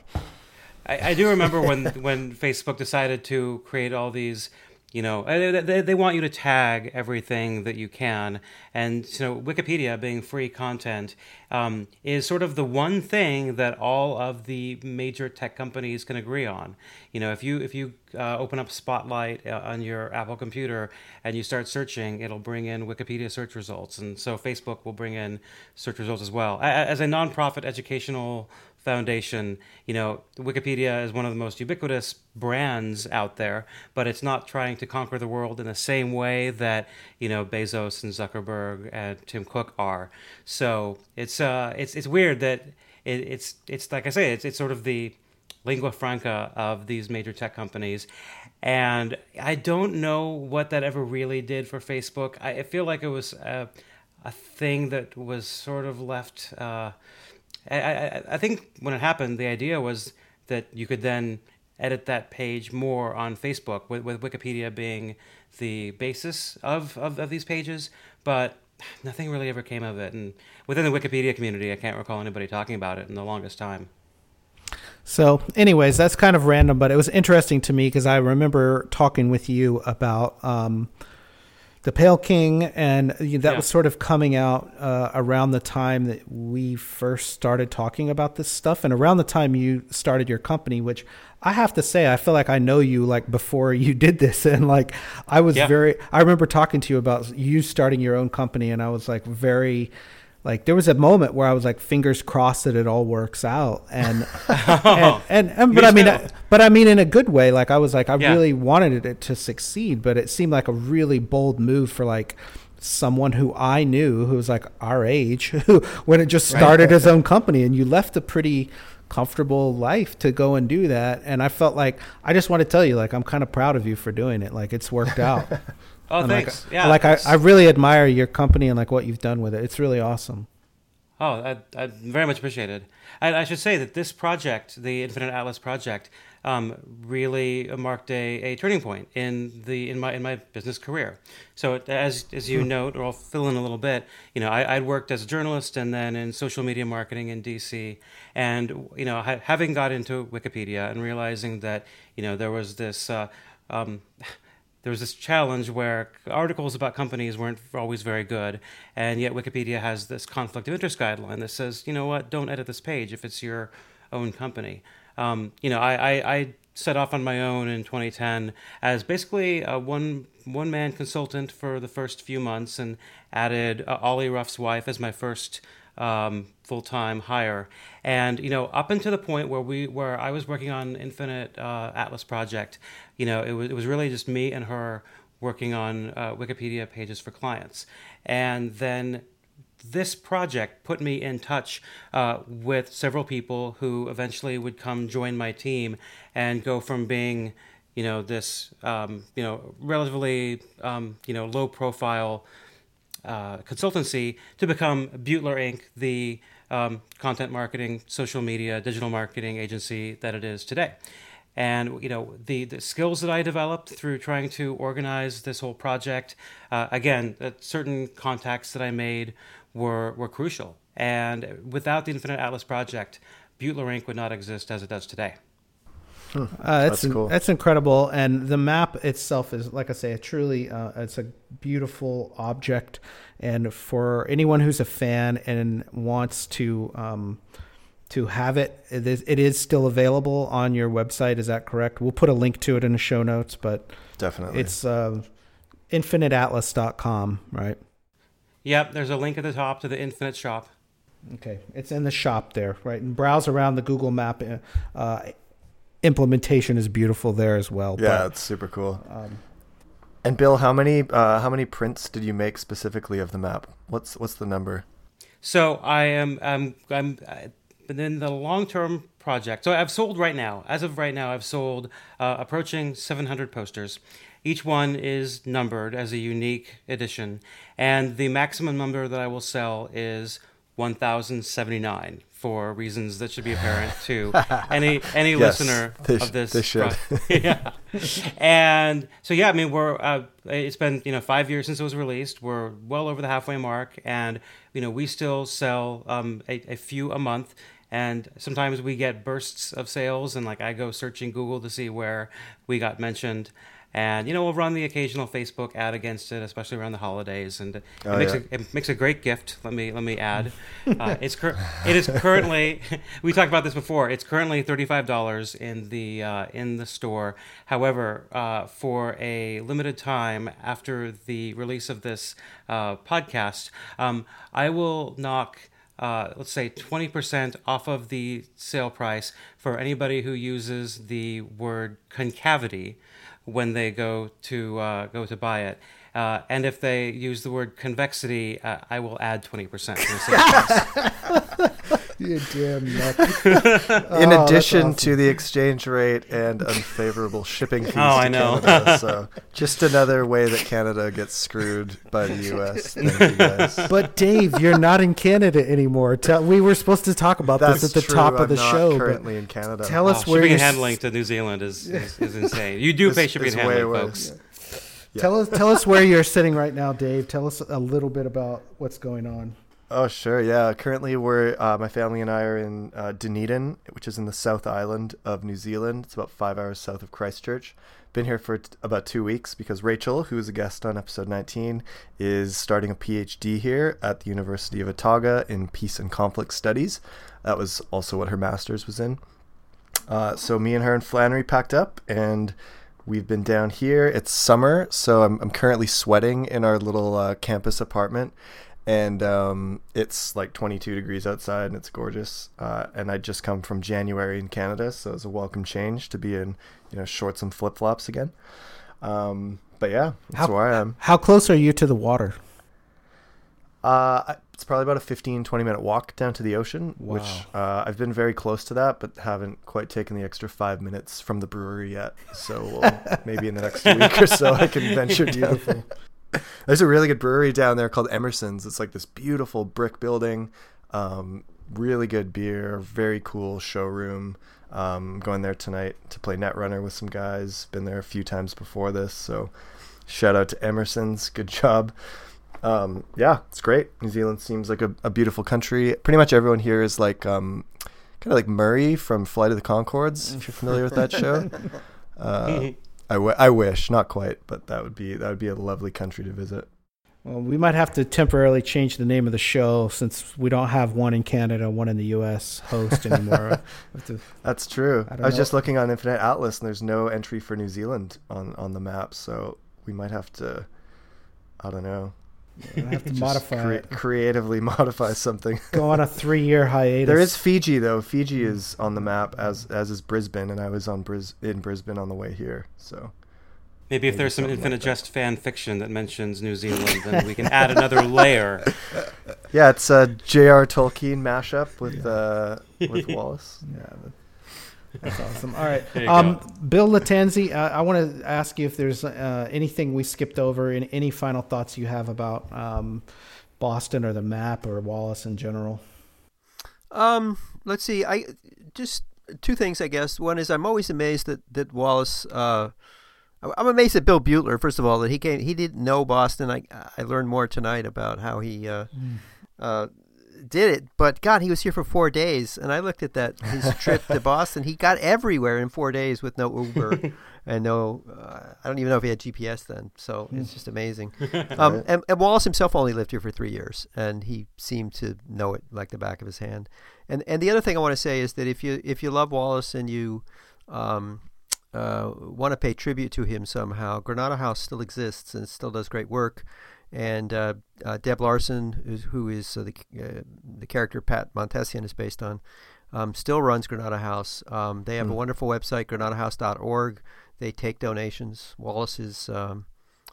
I, I do remember when when Facebook decided to create all these you know they, they want you to tag everything that you can. And you know wikipedia being free content um, is sort of the one thing that all of the major tech companies can agree on. You know if you if you uh, open up spotlight uh, on your apple computer and you start searching it'll bring in wikipedia search results. And so facebook will bring in search results as well. As a nonprofit educational Foundation, you know, Wikipedia is one of the most ubiquitous brands out there, but it's not trying to conquer the world in the same way that you know Bezos and Zuckerberg and Tim Cook are. So it's uh, it's it's weird that it, it's it's like I say, it's it's sort of the lingua franca of these major tech companies. And I don't know what that ever really did for Facebook. I, I feel like it was a, a thing that was sort of left. Uh, I, I, I think when it happened, the idea was that you could then edit that page more on Facebook, with, with Wikipedia being the basis of, of, of, these pages, but nothing really ever came of it. And within the Wikipedia community, I can't recall anybody talking about it in the longest time.
So, anyways, that's kind of random, but it was interesting to me because I remember talking with you about um, the Pale King, and that yeah. was sort of coming out uh, around the time that we first started talking about this stuff, and around the time you started your company, which I have to say, I feel like I know you like before you did this, and like I was yeah. very. I remember talking to you about you starting your own company, and I was like very like there was a moment where I was like fingers crossed that it all works out and and, and, and, but I mean but I mean in a good way like I was like I yeah. really wanted it to succeed but it seemed like a really bold move for like someone who I knew who was like our age who when it just started right. his own company and you left a pretty comfortable life to go and do that and I felt like I just want to tell you like I'm kind of proud of you for doing it like it's worked out
Oh, and thanks.
Like,
yeah,
like I, I really admire your company and like what you've done with it. It's really awesome.
Oh, I, I very much appreciate it. I, I should say that this project, the Infinite Atlas project, um, really marked a, a turning point in the in my in my business career. So as as you hmm. note, or I'll fill in a little bit. You know, I, would worked as a journalist and then in social media marketing in DC, and you know, ha- having got into Wikipedia and realizing that you know there was this. Uh, um, there was this challenge where articles about companies weren't always very good, and yet Wikipedia has this conflict of interest guideline that says, you know what, don't edit this page if it's your own company. Um, you know, I, I, I set off on my own in 2010 as basically a one one man consultant for the first few months, and added uh, Ollie Ruff's wife as my first um, full time hire. And you know, up until the point where we where I was working on Infinite uh, Atlas project, you know, it was it was really just me and her working on uh, Wikipedia pages for clients, and then this project put me in touch uh, with several people who eventually would come join my team and go from being you know this um, you know relatively um, you know low profile uh, consultancy to become Butler Inc., the um, content marketing, social media, digital marketing agency that it is today. And you know the, the skills that I developed through trying to organize this whole project, uh, again, uh, certain contacts that I made were were crucial. And without the Infinite Atlas project, Butler Inc. would not exist as it does today.
Hmm. Uh, that's that's, cool. that's incredible, and the map itself is, like I say, a truly uh, it's a beautiful object. And for anyone who's a fan and wants to um, to have it, it is, it is still available on your website. Is that correct? We'll put a link to it in the show notes, but
definitely
it's uh, infiniteatlas.com, right?
Yep, there's a link at the top to the Infinite Shop.
Okay, it's in the shop there, right? And browse around the Google Map uh, implementation is beautiful there as well.
Yeah, but, it's super cool. Um, and Bill, how many uh, how many prints did you make specifically of the map? What's what's the number?
So I am I'm I'm but in the long term project. So I've sold right now, as of right now, I've sold uh, approaching 700 posters. Each one is numbered as a unique edition, and the maximum number that I will sell is 1,079 for reasons that should be apparent to any any yes, listener
sh-
of this.
They should.
yeah. And so yeah, I mean we're uh, it's been you know five years since it was released. We're well over the halfway mark, and you know we still sell um, a, a few a month. And sometimes we get bursts of sales, and like I go searching Google to see where we got mentioned and you know we'll run the occasional Facebook ad against it, especially around the holidays, and it, oh, makes, yeah. a, it makes a great gift. Let me let me add, uh, it's cur- it is currently we talked about this before. It's currently thirty five dollars in the uh, in the store. However, uh, for a limited time after the release of this uh, podcast, um, I will knock. Uh, let's say 20% off of the sale price for anybody who uses the word concavity when they go to uh, go to buy it. Uh, and if they use the word convexity, uh, I will add twenty percent to the sale
price. you damn nut.
Oh, in oh, addition awesome. to the exchange rate and unfavorable shipping oh, fees oh, I know. Canada, so just another way that Canada gets screwed by the U.S. You.
But Dave, you're not in Canada anymore. Tell, we were supposed to talk about
That's
this at the
true.
top of the
I'm
show.
Currently in Canada.
Tell us
oh,
where
shipping and handling to New Zealand is, is, is insane. You do pay shipping and handling, folks.
Yeah. Yeah. Tell us, tell us where you're sitting right now, Dave. Tell us a little bit about what's going on.
Oh sure, yeah. Currently, we're uh, my family and I are in uh, Dunedin, which is in the South Island of New Zealand. It's about five hours south of Christchurch. Been here for t- about two weeks because Rachel, who's a guest on episode 19, is starting a PhD here at the University of Otago in Peace and Conflict Studies. That was also what her master's was in. Uh, so me and her and Flannery packed up and We've been down here. It's summer, so I'm, I'm currently sweating in our little uh, campus apartment, and um, it's like 22 degrees outside, and it's gorgeous. Uh, and I just come from January in Canada, so it's a welcome change to be in you know shorts and flip flops again. Um, but yeah, that's how, where I am.
How close are you to the water?
Uh, it's probably about a 15, 20 minute walk down to the ocean, wow. which uh, I've been very close to that, but haven't quite taken the extra five minutes from the brewery yet. So we'll, maybe in the next week or so, I can venture down. There's a really good brewery down there called Emerson's. It's like this beautiful brick building, um, really good beer, very cool showroom. Um, going there tonight to play Netrunner with some guys. Been there a few times before this, so shout out to Emerson's. Good job um, yeah, it's great. New Zealand seems like a, a beautiful country. Pretty much everyone here is like um, kind of like Murray from Flight of the Conchords, if you're familiar with that show. Uh, I, w- I wish, not quite, but that would be that would be a lovely country to visit.
Well, we might have to temporarily change the name of the show since we don't have one in Canada, one in the U.S. host anymore.
to, That's true. I, I was know. just looking on Infinite Atlas, and there's no entry for New Zealand on on the map, so we might have to. I don't know.
We'll have to modify cre-
creatively modify something.
Go on a three-year hiatus.
There is Fiji though. Fiji is on the map as as is Brisbane, and I was on Bris in Brisbane on the way here. So
maybe if there's some Infinite like Jest fan fiction that mentions New Zealand, then we can add another layer.
Yeah, it's a J.R. Tolkien mashup with yeah. uh, with Wallace.
Yeah. That's awesome. All right, um, Bill Lattanzi, uh, I want to ask you if there's uh, anything we skipped over, and any final thoughts you have about um, Boston or the map or Wallace in general.
Um, let's see. I just two things, I guess. One is I'm always amazed that that Wallace. Uh, I'm amazed at Bill Butler. First of all, that he came. He didn't know Boston. I I learned more tonight about how he. Uh, mm. Did it, but God, he was here for four days, and I looked at that his trip to Boston. He got everywhere in four days with no Uber and no. Uh, I don't even know if he had GPS then, so it's just amazing. Um, and, and, Wallace himself only lived here for three years, and he seemed to know it like the back of his hand. And and the other thing I want to say is that if you if you love Wallace and you um, uh, want to pay tribute to him somehow, Granada House still exists and still does great work and uh, uh, Deb Larson, who is uh, the uh, the character Pat Montesian is based on, um, still runs Granada House. Um, they have mm. a hmm. wonderful website, granadahouse.org. They take donations. Wallace's um,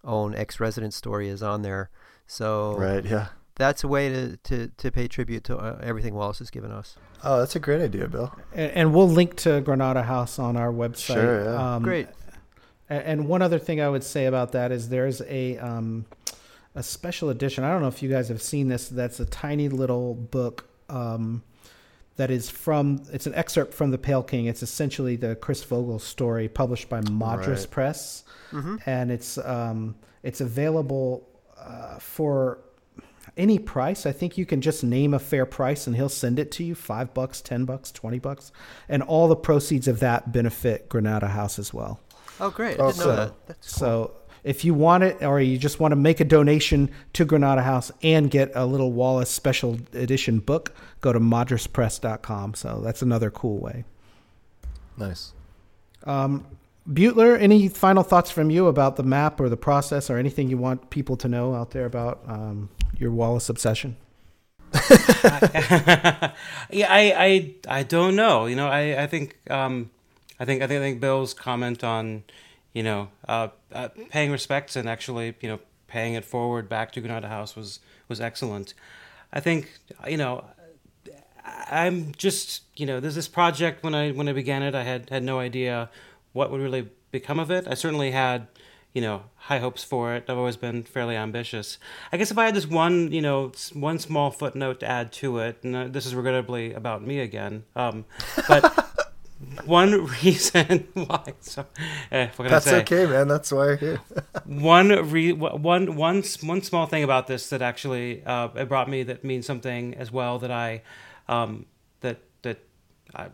own ex-resident story is on there, so
right, yeah,
that's a way to, to, to pay tribute to uh, everything Wallace has given us.
Oh, that's a great idea, Bill.
And, and we'll link to Granada House on our website.
Sure, yeah.
Um, great.
And one other thing I would say about that is there's a um, a special edition. I don't know if you guys have seen this. That's a tiny little book um, that is from. It's an excerpt from the Pale King. It's essentially the Chris Fogle story published by Madras right. Press, mm-hmm. and it's um, it's available uh, for any price. I think you can just name a fair price and he'll send it to you. Five bucks, ten bucks, twenty bucks, and all the proceeds of that benefit Granada House as well.
Oh, great! I didn't know that. That's
cool. So if you want it or you just want to make a donation to Granada House and get a little Wallace special edition book, go to madraspress.com. So that's another cool way.
Nice.
Um, Butler, any final thoughts from you about the map or the process or anything you want people to know out there about um, your Wallace obsession?
yeah, I, I, I don't know. You know, I, I think, um, I think, I think, I think Bill's comment on, you know, uh, uh, paying respects and actually, you know, paying it forward back to Granada House was was excellent. I think, you know, I'm just, you know, there's this project when I when I began it, I had had no idea what would really become of it. I certainly had, you know, high hopes for it. I've always been fairly ambitious. I guess if I had this one, you know, one small footnote to add to it, and uh, this is regrettably about me again, um, but one reason why. So, eh,
That's okay, man. That's why I'm here.
one re one one one small thing about this that actually uh, it brought me that means something as well that I um, that that I,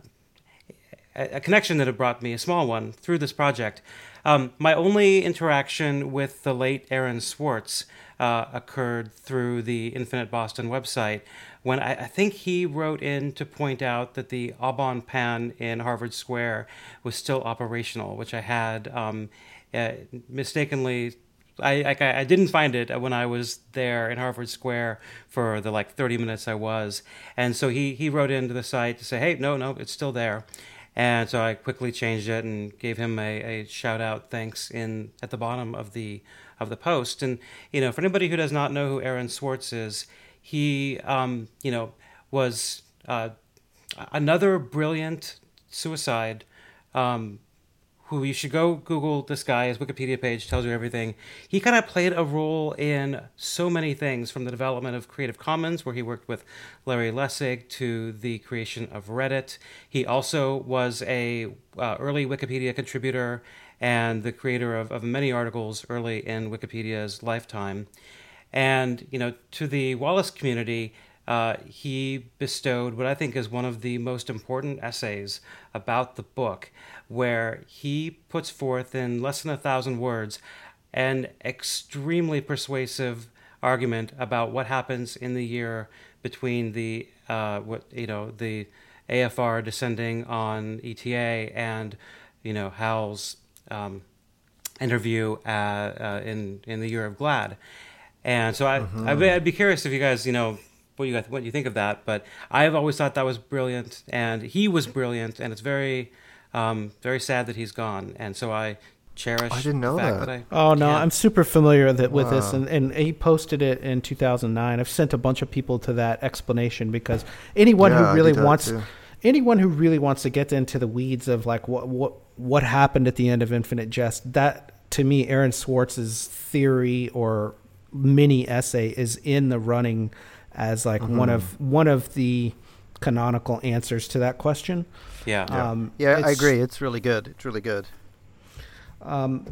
a connection that it brought me a small one through this project. Um, my only interaction with the late Aaron Swartz uh, occurred through the Infinite Boston website when I, I, think he wrote in to point out that the Au Bon Pain in Harvard Square was still operational, which I had um, uh, mistakenly. I, I, I didn't find it when I was there in Harvard Square for the like 30 minutes I was, and so he he wrote into the site to say, hey, no, no, it's still there. And so I quickly changed it and gave him a, a shout out thanks in at the bottom of the of the post. And you know, for anybody who does not know who Aaron Swartz is, he, um, you know, was uh, another brilliant suicide. Um, who you should go Google this guy. His Wikipedia page tells you everything. He kind of played a role in so many things, from the development of Creative Commons, where he worked with Larry Lessig, to the creation of Reddit. He also was a uh, early Wikipedia contributor and the creator of, of many articles early in Wikipedia's lifetime. And you know, to the Wallace community, uh, he bestowed what I think is one of the most important essays about the book, where he puts forth in less than a thousand words an extremely persuasive argument about what happens in the year between the uh, what you know the AFR descending on ETA and you know Hal's um, interview uh, uh, in in the year of Glad, and so I mm-hmm. I'd, I'd, be curious if you guys you know what you what you think of that, but I've always thought that was brilliant, and he was brilliant, and it's very um, very sad that he's gone, and so I cherish.
I didn't know that. that I,
oh no, I'm super familiar with, with wow. this, and, and he posted it in 2009. I've sent a bunch of people to that explanation because anyone yeah, who really wants, anyone who really wants to get into the weeds of like what what what happened at the end of Infinite Jest, that to me, Aaron Swartz's theory or mini essay is in the running as like mm-hmm. one of one of the canonical answers to that question.
Yeah,
um, yeah, I agree. It's really good. It's really good.
Um,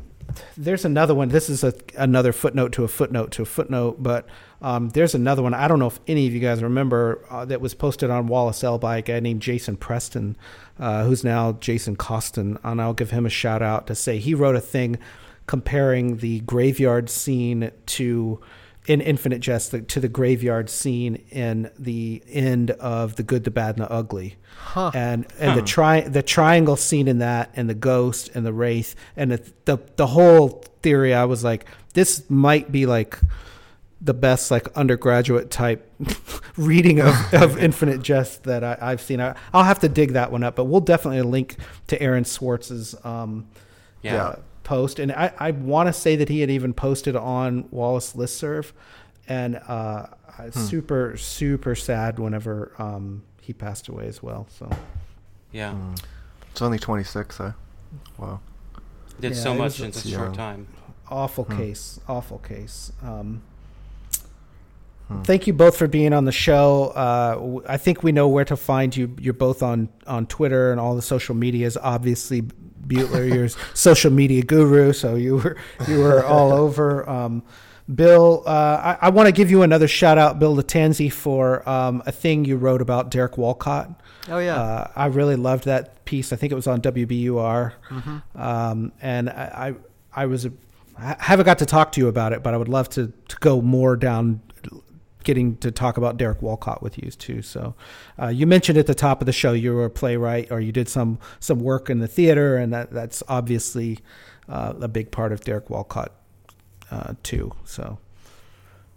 there's another one. This is a, another footnote to a footnote to a footnote, but um, there's another one. I don't know if any of you guys remember uh, that was posted on Wallace L by a guy named Jason Preston, uh, who's now Jason Costin, and I'll give him a shout out to say he wrote a thing comparing the graveyard scene to in Infinite Jest the, to the graveyard scene in the end of The Good, the Bad, and the Ugly. Huh. And and huh. the tri- the triangle scene in that and the ghost and the wraith and the, the the whole theory I was like this might be like the best like undergraduate type reading of, of Infinite Jest that I, have seen. I, will have to dig that one up, but we'll definitely link to Aaron Swartz's um, yeah. Uh, post, and I, I want to say that he had even posted on Wallace listserv, and uh, hmm. super super sad whenever um, he passed away as well. So
yeah, mm.
it's only twenty six. Huh? Wow,
did yeah, so much in such a short time.
Awful hmm. case, awful case. Um, Hmm. Thank you both for being on the show. Uh, I think we know where to find you. You're both on on Twitter and all the social medias. Obviously, Butler, you're social media guru, so you were you were all over. Um, Bill, uh, I, I want to give you another shout out, Bill Lattanzi, for um, a thing you wrote about Derek Walcott.
Oh yeah,
uh, I really loved that piece. I think it was on WBUR, mm-hmm. um, and I, I, I was a, I haven't got to talk to you about it, but I would love to to go more down getting to talk about Derek Walcott with you too. So, uh, you mentioned at the top of the show you were a playwright or you did some some work in the theater, and that that's obviously uh, a big part of Derek Walcott uh, too. So,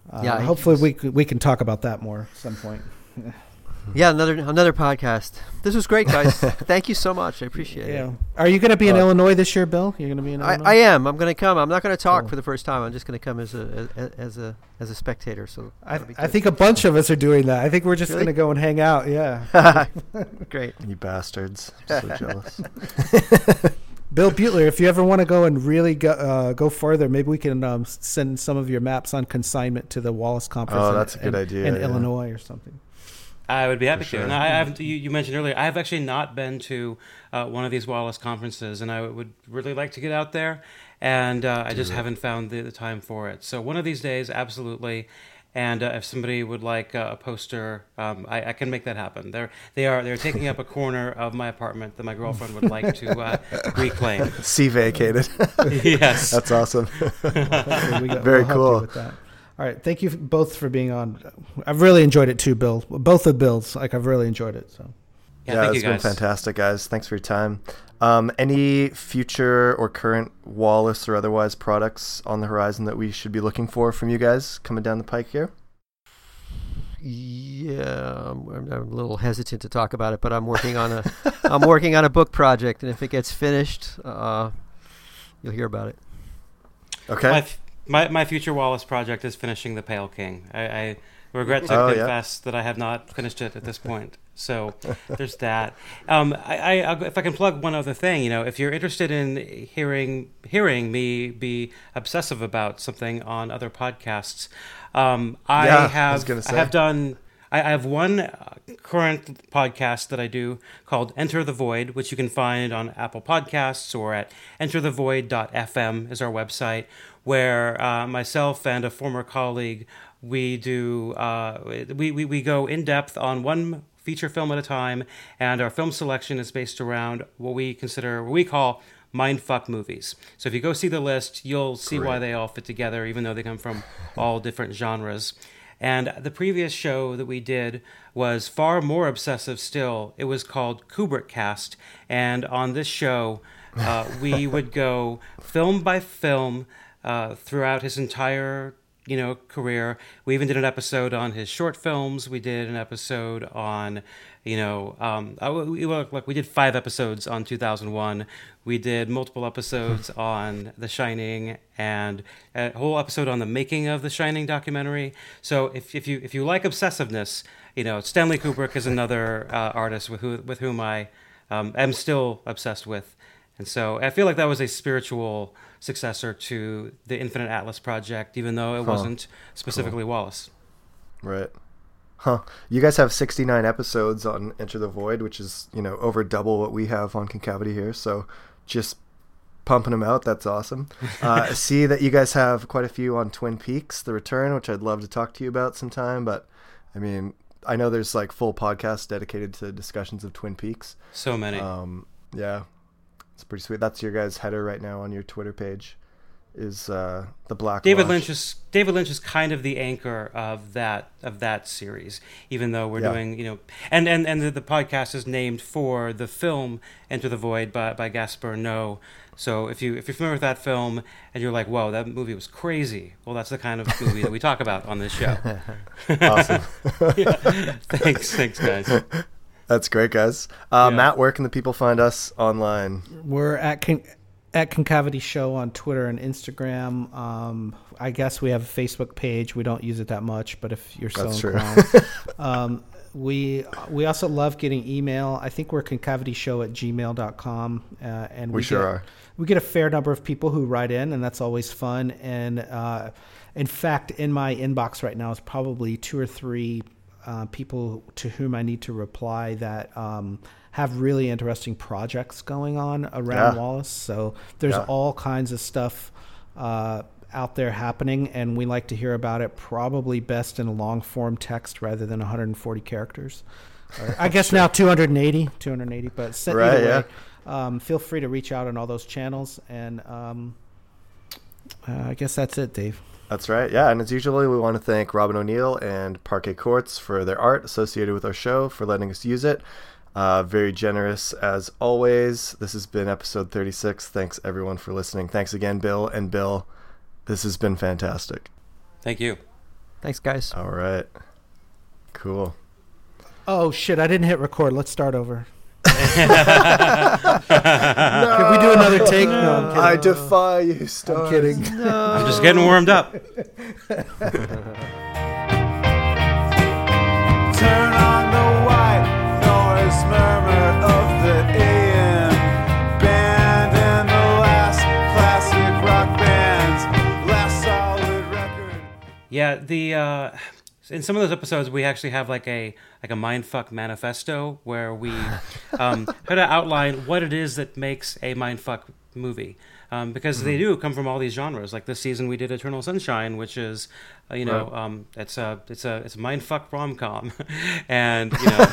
uh, yeah, hopefully we we can talk about that more at some point.
Yeah, another another podcast. This was great, guys. Thank you so much. I appreciate yeah. it.
Are you going to be in uh, Illinois this year, Bill? You're going to be in Illinois.
I, I am. I'm going to come. I'm not going to talk cool. for the first time. I'm just going to come as a as, as a as a spectator. So
I, I think a bunch of us are doing that. I think we're just really? going to go and hang out. Yeah.
great.
You bastards. I'm so jealous.
Bill Butler, if you ever want to go and really go uh, go further, maybe we can um, send some of your maps on consignment to the Wallace conference.
Oh, that's in, a good idea.
In yeah. Illinois or something.
I would be happy sure. to. And I, have you, you, mentioned earlier, I've actually not been to uh, one of these Wallace conferences, and I would really like to get out there, and uh, I just haven't found the, the, time for it. So one of these days, absolutely. And uh, if somebody would like uh, a poster, um, I, I, can make that happen. They're they are they're taking up a corner of my apartment that my girlfriend would like to uh, reclaim.
See vacated.
yes,
that's awesome. Very cool.
All right, thank you both for being on. I've really enjoyed it too, Bill. Both the Bills, like I've really enjoyed it. So.
Yeah, yeah it's been fantastic, guys. Thanks for your time. Um, any future or current Wallace or otherwise products on the horizon that we should be looking for from you guys coming down the pike here?
Yeah, I'm, I'm, a little hesitant to talk about it, but I'm working on a I'm working on a book project, and if it gets finished, uh, you'll hear about it.
Okay.
My, my my future Wallace project is finishing the Pale King. I, I regret to oh, confess yeah. that I have not finished it at this point. So there's that. Um, I, I if I can plug one other thing, you know, if you're interested in hearing hearing me be obsessive about something on other podcasts, um, I yeah, have I, I have done. I, have one uh, current podcast that I do called Enter the Void, which you can find on Apple Podcasts or at enterthevoid.fm is our website, where uh, myself and a former colleague we do uh, we, we we go in depth on one feature film at a time, and our film selection is based around what we consider what we call mindfuck movies. So if you go see the list, you'll see
Great.
why they all fit together, even though they come from all different genres. And the previous show that we did was far more obsessive still. It was called Kubrick Cast. And on this show, uh, we would go film by film uh, throughout his entire you know career. We even did an episode on his short films. We did an episode on you know um, I, we, like we did five episodes on 2001. We did multiple episodes on The Shining and a whole episode on the making of the Shining documentary. So if if you if you like obsessiveness, you know Stanley Kubrick is another uh, artist with who with whom I um, am still obsessed with. And so I feel like that was a spiritual successor to the Infinite Atlas project, even though it
Huh.
wasn't specifically Wallace.
Right. Huh. You guys have 69 episodes on Enter the Void, which is, you know, over double what we have on Concavity here. So just pumping them out. That's awesome. Uh, I see that you guys have quite a few on Twin Peaks, The Return, which I'd love to talk to you about sometime. But I mean, I know there's like full podcasts dedicated to discussions of Twin Peaks.
So many.
Um, yeah, it's pretty sweet. That's your guys' header right now on your Twitter page. Is uh, the Black
David Lynch is David Lynch is kind of the anchor of that of that series, even though we're
Yeah.
doing you know, and and and the, the podcast is named for the film Enter the Void by by Gaspar Noe. So if you if you're familiar with that film and you're like, whoa, that movie was crazy, well, that's the kind of movie that we talk about on this show.
Awesome.
Yeah. Thanks, thanks, guys.
That's great, guys. Uh,
Yeah.
Matt, where can the people find us online?
We're at con- at Concavity Show on Twitter and Instagram. Um, I guess we have a Facebook page. We don't use it that much, but if you're so
That's true.
inclined, um, we we also love getting email. I think we're concavityshow at gmail.com. Uh, and
We
we,
sure
get,
are.
We get a fair number of people who write in, and that's always fun. And uh, in fact, in my inbox right now is probably two or three uh, people to whom I need to reply that um, have really interesting projects going on around
Yeah.
Wallace. So there's
Yeah.
all kinds of stuff uh, out there happening, and we like to hear about it. Probably best in a long form text rather than 140 characters. Or I guess now 280, 280. But
Right,
either
yeah.
way, um, feel free to reach out on all those channels, and um, uh, I guess that's it, Dave.
That's right. Yeah, and as usually, we want to thank Robin O'Neill and Parquet Courts for their art associated with our show for letting us use it. Uh, very generous as always. This has been episode 36. Thanks everyone for listening. Thanks again, Bill and Bill. This has been fantastic.
Thank you.
Thanks, guys.
All right. Cool.
Oh shit! I didn't hit record. Let's start over. Can we do another take? No, I'm.
I defy you,
I'm
stars.
kidding.
I'm just getting warmed up.
Turn on the white noise murmur of the AM band and the last classic rock band's last solid record.
Yeah, the uh, in some of those episodes we actually have like a like a mindfuck manifesto where we um, try to outline what it is that makes a mindfuck movie. Um, because they do come from all these genres. Like this season, we did Eternal Sunshine, which is, uh, you know,
Right.
um, it's a it's a it's a mindfuck rom com, and you know,